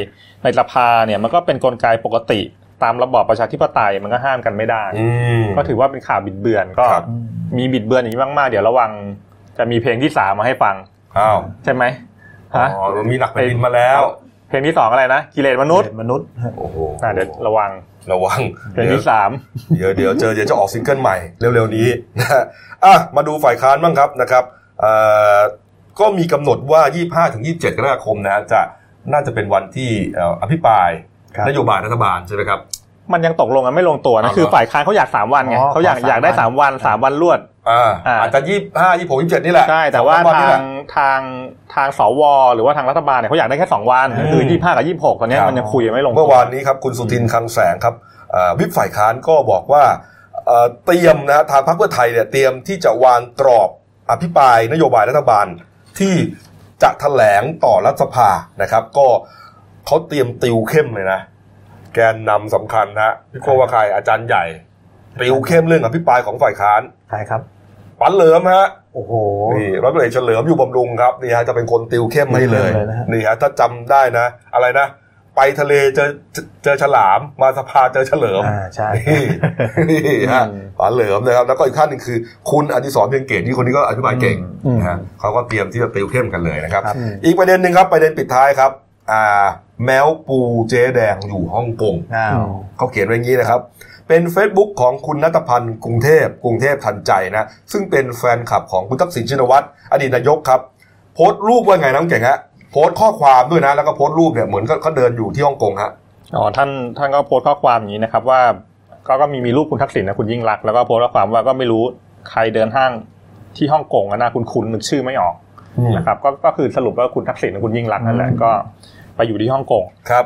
ในสภาเนี่ยมันก็เป็นกลไกปกติ ตามระบอบประชาธิปไตยมันก็ห้ามกันไม่ได้อืมก็ถือว่าเป็นข่าวบิดเบือนก็ครับมีบิดเบือนอย่างนี้มากๆ เดี๋ยวระวัง จะมีเพลงที่สามมาให้ฟังอ้าวใช่ไหมอ๋ฮะอมีหนักแผ่นดินมาแล้ว เพลงที่สองอะไรนะกิเลสมนุษย์มนุษย์โอ้โหอะเดี๋ยวระวังระวังเพลงที่สามเดี๋ยวเดี๋ยวเจอเดี๋ยวจะออกซิงเกิลใหม่เร็วๆนี้นะฮะอะมาดูฝ่ายค้านบ้างครับนะครับเอ่อก็มีกำหนดว่า 25ถึง27 กรกฎาคมนะฮะจะน่าจะเป็นวันที่เอ่ออภิปรายครับ นโยบายรัฐบาลใช่ไหมครับมันยังตกลงกันไม่ลงตัวนะเอาเหรอคือฝ่ายค้านเขาอยากสามวันไงอ๋อเขาอยากขอสามอยากได้วันสามวันสามวันรวดอ่าอ่าอาจจะยี่ห้ายี่หกยี่เจ็ดนี่แหละใช่แต่ว่าสองสมนนี่ทาแหละงทางทางสวหรือว่าทางรัฐบาลเนี่ยเขาอยากได้แค่สองวันอืมคือยี่ห้ากับยี่หกตอนเนี้ยครับมันยังคุยกันไม่ลงเมื่อวานนี้ครับคุณสุทินคลังแสงครับเอ่อวิปฝ่ายค้านก็บอกว่าเอ่อเตรียมนะฮะทางพรรคเพื่อไทยเนี่ยเตรียมที่จะวางกรอบอภิปรายนโยบายรัฐบาลที่จะแถลงต่อรัฐสภานะครับ ก็ เขาเตรียมติวเข้มเลยนะ แกนนำสำคัญนะฮะพี่โก้ว่าใครอาจารย์ใหญ่ติวเข้มเรื่องอภิปรายของฝ่ายค้านใครครับปันเหลิมฮะโอ้โหนี่ร้อยตำรวจเอกเฉลิมอยู่บำรุงครับนี่ฮะจะเป็นคนติวเข้มให้เลยเลยนะฮะนี่ฮะถ้าจำได้นะ อะไรนะ ไปทะเลเจอเจอเจอฉลามมาสภาเจอเฉลิมอ่าใช่นี่นี่ฮะอืมป๋าเหลิมนะครับ แล้วก็อีกท่านหนึงคือ คุณอดิศรเพียงเกตที่คนนี้ก็อธิบายเก่งอืมนะฮะเขาก็เตรียมที่จะติวเข้มกันเลยนะครับครับ อีกประเด็นหนึ่งครับประเด็นปิดท้ายครับ อ่าแมวปูเจ๊แดงอยู่ฮ่องกงอ้าวเขาเขียนไว้อย่างนี้นะครับ เป็น Facebook ของคุณนัทพันธ์กรุงเทพกรุงเทพทันใจนะ ซึ่งเป็นแฟนคลับของคุณทักษิณชินวัตรอดีตนายกครับ โพสต์รูปว่าไงน้องเก่งฮะโพสต์ข้อความด้วยนะแล้วก็โพสต์รูปเนี่ยเหมือนก็เขาเดินอยู่ที่ฮ่องกงฮะอ๋อท่านท่านก็โพสต์ข้อความอย่างนี้นะครับว่าก็ก็มีมีรูปคุณทักษิณนะคุณยิ่งรักษณ์แล้วก็โพสต์ข้อความว่าก็ไม่รู้ใครเดินห้างที่ฮ่องกงอะนะคุณคุณนึกชื่อไม่ออกนะครับก็ก็คือสรุปว่าคุณทักษิณกับคุณยิ่งรักษณ์นั่นแหละก็ ไปอยู่ที่ฮ่องกงครับ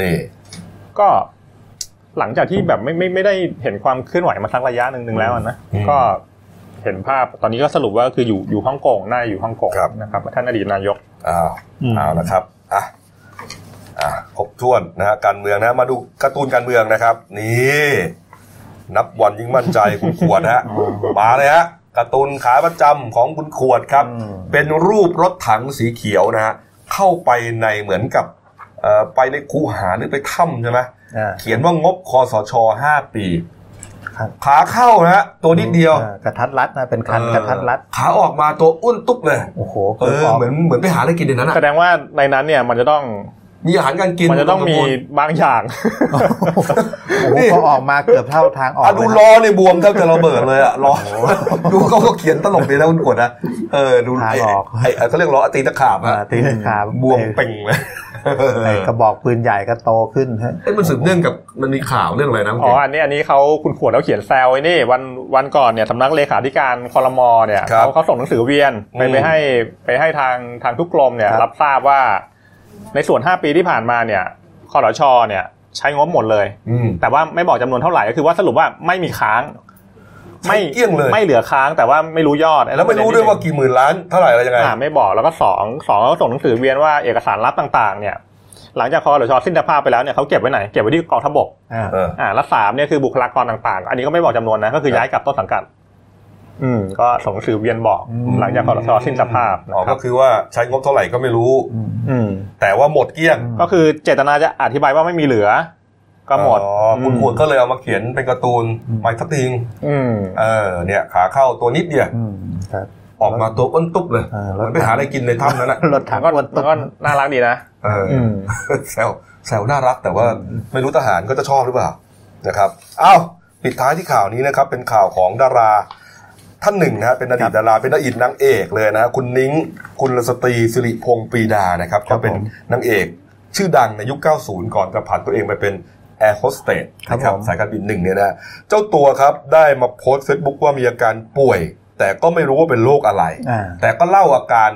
นี่ก็หลังจากที่แบบไม่ไม่ไม่ได้เห็นความเคลื่อนไหวมาสักระยะหนึ่งหนึ่งแล้วอะนะอืมก็เห็นภาพตอนนี้ก็สรุปว่าคืออยู่อยู่ฮ่องกงน่าจะอยู่ฮ่องกงครับนะครับท่านอดีตนายกอ้าวอืมเอาละครับอะอะครบถ้วนนะฮะการเมืองนะมาดูการ์ตูนการเมืองนะครับ นี่นับวันยิ่งมั่นใจคุณขวดฮะมาเลยฮะการ์ตูนขาประจำของคุณขวดครับอืมเป็นรูปรถถังสีเขียวนะฮะ เข้าไปในเหมือนกับเอ่อไปในคูหาหรือไปถ้ำใช่ไหมอ่าเขียนว่างบคอสชห้าปีครับขาเข้านะฮะตัวนิดเดียวอ่ากระทัดรัดนะเป็นคันเออกระทัดรัดขาออกมาตัวอ้วนตุ๊กเลยโอ้โหเออเหมือนเหมือนไปหาอะไรกินในนั้นอะแสดงว่าในนั้นเนี่ยมันจะต้อง มีอาหารการกินมันจะต้องมีบางอย่างโอ้โหพอออกมาเกือบเท่าทางออกอะดูเลยนะล้อในบวมแทบจะระเบิดเลยอะล้อดูเขาก็เขียนตลกดีนะคุณกดนะเออดูทางไอ้ออกไอ้ไอ้เขาเรียกล้อตีตะขาบอ่าอะตีลังกาบวมเป่งเลยไอ้กระบอกปืนใหญ่ก็โตขึ้นฮะเอ้ยมันสืบเนื่องกับมันมีข่าวเรื่องอะไรนะอ๋ออันนี้อันนี้เขาคุณขวดเขาเขียนแซวไอ้นี่วันวันก่อนเนี่ยสำนักเลขาธิการคอรมอเนี่ยเขาเขาส่งหนังสือเวียนไปไปให้ไปให้ทางทางทุกกรมเนี่ยรับทราบว่า ในส่วน 5 ปีที่ผ่านมาเนี่ยคอรชเนี่ยใช้งบหมดเลยอืมแต่ว่าไม่บอกจำนวนเท่าไหร่ก็คือว่าสรุปว่าไม่มีค้าง ไม่ใช้เกลี้ยงเลย ไม่เหลือค้างแต่ว่าไม่รู้ยอด แล้วไม่รู้ด้วยว่ากี่หมื่นล้านเท่าไหร่อะไรยังไงอ่าไม่บอกแล้วก็สองสองเขาส่งหนังสือเวียนว่าเอกสารลับต่างๆ เนี่ย หลังจากคอรชสิ้นสภาพไปแล้วเนี่ยเขาเก็บไว้ไหนเก็บไว้ที่กองทัพบกอ่าเอออ่าแล้วสามเนี่ยคือบุคลากรต่างๆ อันนี้ก็ไม่บอกจำนวนนะก็คือครับย้ายกลับต้นสังกัด อืมก็ส่งหนังสือเวียนบอกอืมหลังจากคอรชสิ้นสภาพอ๋อนะคก็รับคือว่าใช้งบเท่าไหร่ก็ไม่รู้อืมอืมแต่ว่าหมดเกลี้ยงก็คือเจตนาจะอธิบายว่าไม่มีเหลือ ก็หมดอ๋อคุณขวดก็เลยเอามาเขียนเป็นการ์ตูนไมค์ทัตติงอืมเออ เนี่ยขาเข้าตัวนิดเดียวอืมครับออกมาตัวอ้วนตุ๊บเลยเออเหมือนไปหาอะไรกินในถ้ำนั้นน่ะรถถังก็อ้วนมัตุ๊นก็น่ารักดีนะเออออืมแซวแซวน่ารักแต่ว่าไม่รู้ทหารก็จะชอบหรือเปล่านะครับอ้าวปิดท้ายที่ข่าวนี้นะครับเป็นข่าวของดารา ท่านหนึ่งนะฮะเป็นอดีตดาราเป็นอดีตนางเอกเลยนะฮะคุณนิ้งคุณสตรีสิริพงษ์ปรีดานะครับครัก็บเป็นนางเอกชื่อดังในยุค 90 ก่อนจะผ่านตัวเองไปเป็นแอร์โฮสเตสครับนะครับผมสายการบินหนึ่งเนี่ยนะเจ้าตัวครับได้มาโพสต์เฟซบุ๊กว่ามีอาการป่วย แต่ก็ไม่รู้ว่าเป็นโรคอะไรอ่าแต่ก็เล่าอาการ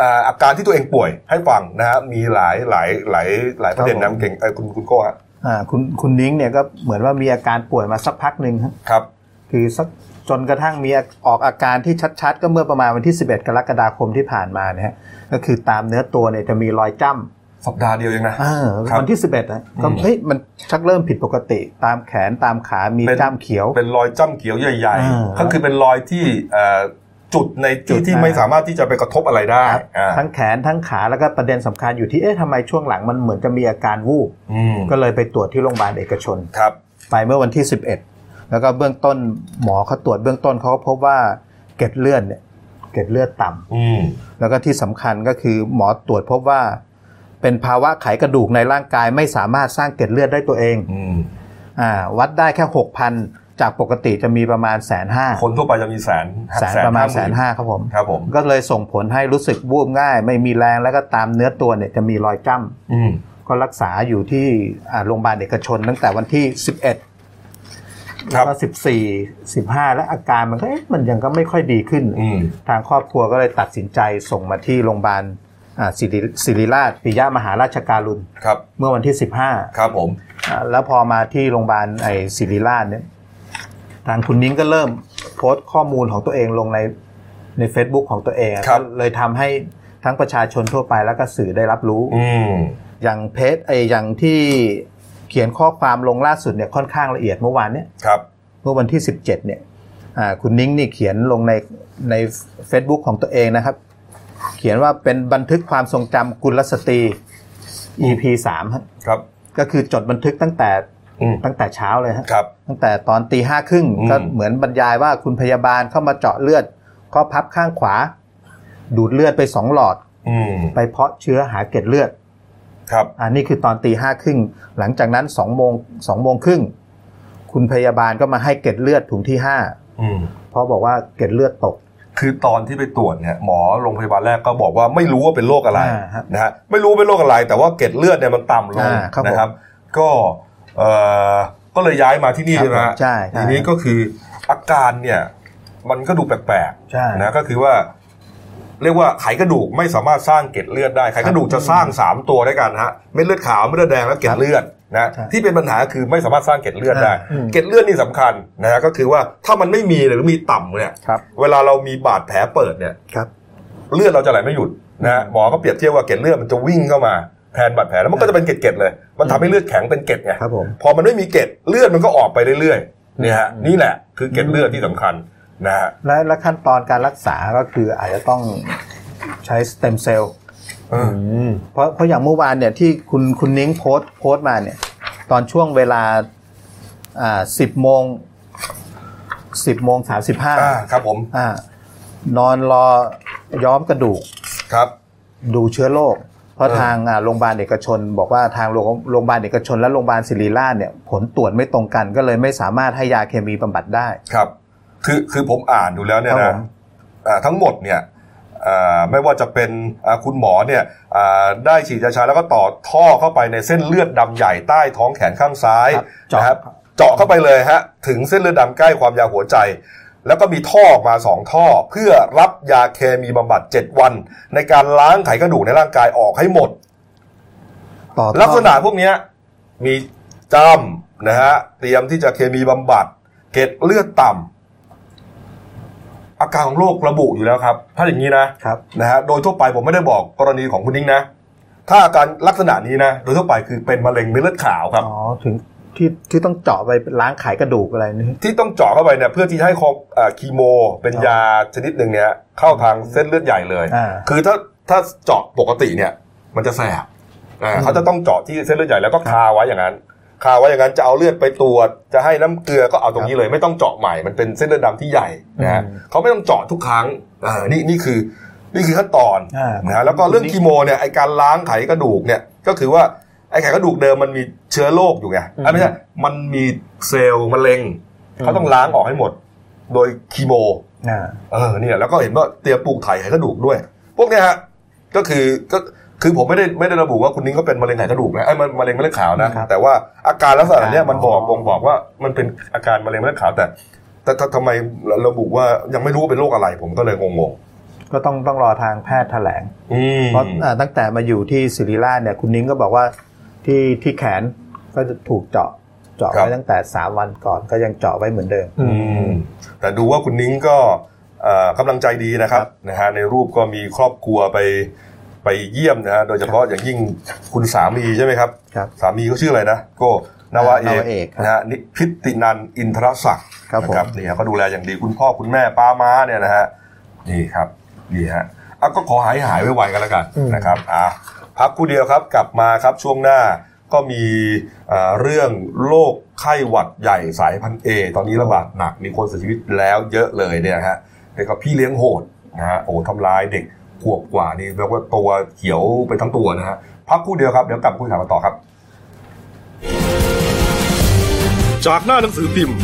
อ่าอาการที่ตัวเองป่วยให้ฟังนะฮะมีหลายหลายหลายหลายประเด็นครันะบผมเก่งเอ้ยคุณคุณโก้ฮะอ่าคุณคุณนิ้งเนี่ยก็เหมือนว่ามีอาการป่วยมาสักพักหนึ่งฮะครับ คือสัก จนกระทั่งมีออกอาการที่ชัด ๆ ก็เมื่อประมาณวันที่ 11 กรกฎาคมที่ผ่านมาเนี่ยฮะก็คือตามเนื้อตัวเนี่ยจะมีรอยจ้ำสัปดาห์เดียวเองนะเออครับวันที่ 11นะก็อืมเฮ้ยมันชักเริ่มผิดปกติ ตามแขนตามขามีเป็นจ้ำเขียว เป็นรอยจ้ำเขียวใหญ่อ่าๆก็คือเป็นรอยที่เอ่อจุดในจุที่ดที่อ่าไม่สามารถที่จะไปกระทบอะไรได้ครับอ่าทั้งแขนทั้งขาแล้วก็ประเด็นสำคัญอยู่ที่เอ๊ะทำไมช่วงหลังมันเหมือนจะมีอาการวูบอืมก็เลยไปตรวจที่โรงพยาบาลเอกชนครับ ไปเมื่อวันที่ 11 แล้วก็เบื้องต้นหมอเขาตรวจเบื้องต้นเขาก็พบว่าเกล็ดเลือดเนี่ยเกล็ดเลือดต่ำอืมแล้วก็ที่สำคัญก็คือหมอตรวจพบว่า เป็นภาวะไขกระดูกในร่างกายไม่สามารถสร้างเกล็ดเลือดได้ตัวเองอืมอ่าวัดได้แค่หกพันจากปกติจะมีประมาณแสนห้าคนทั่วไปจะมีแสนแสนประมาณแสนหห้าครับผมครับผม ก็เลยส่งผลให้รู้สึกวูบง่าย ไม่มีแรงแล้วก็ตามเนื้อตัวเนี่ยจะมีรอยจ้อืมำก็รักษาอยู่ที่อ่าโรงพยาบาลเอกชนตั้งแต่วันที่11ครั แล้วบก็14 15แล้วอาการมันก็เอ๊ะมันยังก็ไม่ค่อยดีขึ้นอืมทางครอบครัวก็เลยตัดสินใจส่งมาที่โรงพยาบาลอ่าศิริศิริราชปิยมหาราชการุณครับ เมื่อวันที่15ครับผมอ่าแล้วพอมาที่โรงพยาบาลไอ้ศิริราชเนี่ยทางคุณนิ้งก็เริ่มโพสต์ข้อมูลของตัวเองลงในใน Facebook ของตัวเองอะครับก็เลยทำให้ทั้งประชาชนทั่วไปแล้วก็สื่อได้รับรู้อืมอย่างเพจไอ้อย่างที่ เขียนข้อความลงล่าสุดเนี่ยค่อนข้างละเอียดเมื่อวานเนี่ยครับเมื่อวันที่ 17เนี่ยอ่าคุณนิ้งนี่เขียนลงในใน Facebook ของตัวเองนะครับ เขียนว่าเป็นบันทึกความทรงจำกุลสตรี EP 3ฮะครับ ก็คือจดบันทึกตั้งแต่อืมตั้งแต่เช้าเลยฮะครับ ตั้งแต่ตอนตีห้าครึ่งอืมก็เหมือนบรรยายว่าคุณพยาบาลเข้ามาเจาะเลือดข้อพับข้างขวา ดูดเลือดไปสองหลอดอืมไปเพาะเชื้อหาเกล็ดเลือด ครับอ่านี่คือตอนตีห้าครึ่งหลังจากนั้นสองโมงสองโมงครึ่งคุณพยาบาลก็มาให้เกล็ดเลือดถุงที่ห้าอืมเพราะบอกว่าเกล็ดเลือดตก คือตอนที่ไปตรวจเนี่ยหมอโรงพยาบาลแรกก็บอกว่าไม่รู้ว่าเป็นโรคอะไรอ่าครับนะฮะไม่รู้เป็นโรคอะไร แต่ว่าเกล็ดเลือดเนี่ยมันต่ำลงอ่าครับผมนะครับ ก็เอ่อก็เลยย้ายมาที่นี่ครับใช่ไหมฮะผมใช่ใช่ทีนี้ก็คืออาการเนี่ย มันก็ดูแปลกใช่ๆนะก็คือว่า เรียกว่าไขกระดูกไม่สามารถสร้างเกล็ดเลือดได้ไขกระดูกจะสร้างสามตัวด้วยกันฮะเม็ดเลือดขาวเม็ดเลือดแดงและเกล็ดเลือดนะใช่ที่เป็นปัญหาคือไม่สามารถสร้างเกล็ดเลือดได้อืมเกล็ดเลือดนี่สำคัญนะฮะก็คือว่าถ้ามันไม่มีหรือมีต่ำเนี่ยครับเวลาเรามีบาดแผลเปิดเนี่ยครับเลือดเราจะไหลไม่หยุดนะฮะหมอก็เปรียบเทียบว่าเกล็ดเลือดมันจะวิ่งเข้ามาแทนบาดแผลแล้วมันก็จะเป็นเกล็ดๆเลย มันทำให้เลือดแข็งเป็นเกล็ดไงครับผมพอมันไม่มีเกล็ดเลือดมันก็ออกไปเรื่อยๆเนี่ยฮะนี่แหละคือเกล็ดเลือดที่สำคัญ นะฮะและและขั้นตอนการรักษาก็คืออาจจะต้องใช้สเต็มเซลล์เออเพราะเพราะอย่างเมื่อวานเนี่ยที่คุณคุณนิ้งโพสต์โพสต์มาเนี่ย ตอนช่วงเวลาอ่าสิบโมงสิบโมงสามสิบห้าอ่าครับผมอ่านอนรอย้อมกระดูกครับ ดูเชื้อโรคเพราะเออทางอ่าโรงพยาบาลเอกชน บอกว่าทางโรงโรงพยาบาลเอกชน และโรงพยาบาลศิริราชเนี่ย ผลตรวจไม่ตรงกันก็เลยไม่สามารถให้ยาเคมีบำบัดได้ครับ คือคือผมอ่านดูแล้วเนี่ยครันะบผมอ่าทั้งหมดเนี่ยอ่าไม่ว่าจะเป็นอ่าคุณหมอเนี่ยอ่าได้ฉีดยาชาแล้วก็ต่อท่อเข้าไปในเส้นเลือดดำใหญ่ใต้ท้องแขนข้างซ้ายครับเจาะนะครับเจาะเข้าไปเลยฮะถึงเส้นเลือดดำใกล้ความยาวหัวใจ แล้วก็มีท่อออกมาสองท่อ เพื่อรับยาเคมีบำบัด7วัน ในการล้างไขกระดูกในร่างกายออกให้หมดต่อท่อลักษณะพวกเนี้ยมีจำนะฮะเตรียมที่จะเคมีบำบัดเกล็ดเลือดต่ำ อาการของโรคระบุอยู่แล้วครับ ถ้าอย่างนี้นะครับนะฮะโดยทั่วไปผมไม่ได้บอกกรณีของคุณนิ้งนะ ถ้าอาการลักษณะนี้นะ โดยทั่วไปคือเป็นมะเร็งเม็ดเลือดขาวครับอ๋อถึงที่ที่ต้องเจาะไปล้างไขกระดูกอะไรนี่ที่ต้องเจาะเข้าไปเนี่ยเพื่อที่จะให้คอเอ่อคีโม เป็นยาชนิดหนึ่งเนี่ยเข้าทางเส้นเลือดใหญ่เลยอ่าคือถ้าถ้าเจาะปกติเนี่ย มันจะแสบอ่าอืมเขาจะต้องเจาะที่เส้นเลือดใหญ่แล้วก็คาไว้อย่างนั้น คาไว้อย่างนั้นจะเอาเลือดไปตรวจ จะให้น้ำเกลือก็เอาตรงนี้เลย ไม่ต้องเจาะใหม่มันเป็นเส้นเลือดดำที่ใหญ่นะฮะอืมเขาไม่ต้องเจาะทุกครั้งอ่านี่นี่คือ นี่คือขั้นตอนอ่านะฮะแล้วก็เรื่องคีโมเนี่ยไอการล้างไขกระดูกเนี่ยก็คือว่าไอไขกระดูกเดิมมันมีเชื้อโรคอยู่ไงอะไม่ใช่มันมีเซลล์มะเร็งเขาต้องล้างออกให้หมด โดยคีโมอ่าเออเนี่ยแล้วก็เห็นว่าเตรียมปลูกไถ่ไขกระดูกด้วย พวกเนี้ยฮะก็คือก็ คือผมไม่ได้ไม่ได้ระบุว่าคุณนิ้งก็เป็นมะเร็งไขกระดูกนะไอ้ยมันมะเร็งเม็ดเลือดขาวนะครับแต่ว่าอาการลักษณะเนี้ยมันบอกอ๋อบ่งบอกว่ามันเป็นอาการมะเร็งเม็ดเลือดขาวแต่แต่ แต่ทำไมระบุว่ายังไม่รู้ว่าเป็นโรคอะไร ผมก็เลยงงก็ต้องต้องรอทางแพทย์แถลงๆอืมเพราะอ่าตั้งแต่มาอยู่ที่ศิริราชเนี่ยคุณนิ้งก็บอกว่าที่ที่แขนก็จะถูกเจาะเจาะไว้ตั้งแต่สามวันก่อนก็ยังเจาะไว้เหมือนเดิม อืมแต่ดูว่าคุณนิ้งก็เอ่อกำลังใจดีนะครับนะฮะในรูปก็มีครอบครัวไป ไปเยี่ยมนะฮะโดยเฉพาะอย่างยิ่งคุณสามีใช่ไหมครับครับสามีเขาชื่ออะไรนะก็นาวาเอนาวาเอกกครับนะฮะนิพิตินันอินทรศักดิ์ครับผมนะเนี่ยเขาดูแลอย่างดีคุณพ่อคุณแม่ป้าม้าเนี่ยนะฮะนี่ครับนี่ฮะอะก็ขอหายหายไวๆกันแล้วกันนะครับอะพักคู่เดียวครับกลับมาครับช่วงหน้าก็มีเอ่อเรื่องโรคไข้หวัดใหญ่สายพันธุ์เอตอนนี้ระบาดหนักมีคนเสียชีวิตแล้วเยอะเลยเนี่ยฮะแล้วก็พี่เลี้ยงโหดนะฮะโอ้ทำร้ายเด็ก ขวบกว่านี่แปลว่าตัวเขียวไปทั้งตัวนะฮะพักคู่เดียวครับเดี๋ยวกลับคุยข่าวกันต่อครับ จากหน้าหนังสือพิมพ์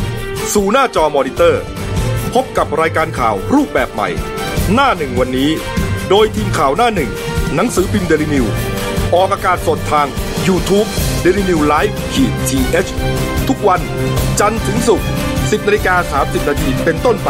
สู่หน้าจอมอนิเตอร์ พบกับรายการข่าวรูปแบบใหม่ หน้าหนึ่งวันนี้ โดยทีมข่าวหน้าหนึ่ง หนังสือพิมพ์เดลิวิวออกอากาศสดทาง YouTube d e l i n e w l i v e ขีดทีเทุกวัน จันทร์ถึงศุกร์10นาฬิกา30นาทีเป็นต้นไป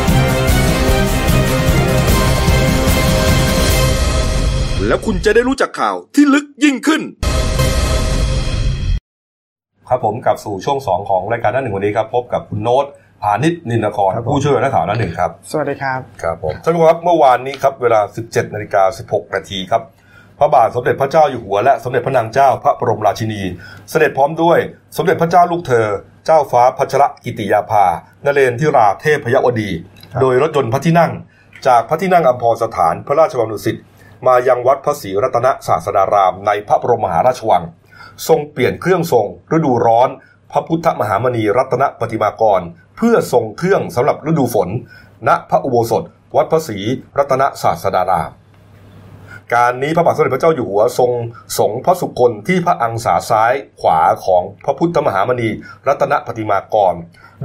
แล้วคุณจะได้รู้จักข่าวที่ลึกยิ่งขึ้น ครับผมกลับสู่ช่วง 2 ของรายการหน้าหนึ่งวันนี้ครับ พบกับคุณโน้ตพาณิชนินครครับผมผู้ช่วยนักข่าวหน้าหนึ่งครับ สวัสดีครับครับผมท่านผู้ชมครับเมื่อวานนี้ครับเวลา 17นาฬิกา16นาทีครับพระบาทสมเด็จพระเจ้าอยู่หัวและสมเด็จพระนางเจ้าพระบรมราชินี เสด็จพร้อมด้วยสมเด็จพระเจ้าลูกเธอ เจ้าฟ้าพัชรกิติยาภานเรนทิราเทพยวดี โดยรถยนต์พระที่นั่ง จากพระที่นั่งอัมพรสถานพระราชวังดุสิต มายังวัดพระศรีรัตนศาสดารามในพระบรมมหาราชวัง ทรงเปลี่ยนเครื่องทรงฤดูร้อน พระพุทธมหามณีรัตนปฏิมากร เพื่อทรงเครื่องสำหรับฤดูฝน ณพระอุโบสถ วัดพระศรีรัตนศาสดาราม การนี้พระบาทสมเด็จพระเจ้าอยู่หัวทรงสงพระสุคนที่พระอังสาซ้ายขวาของพระพุทธมหามณีรัตนปฏิมากร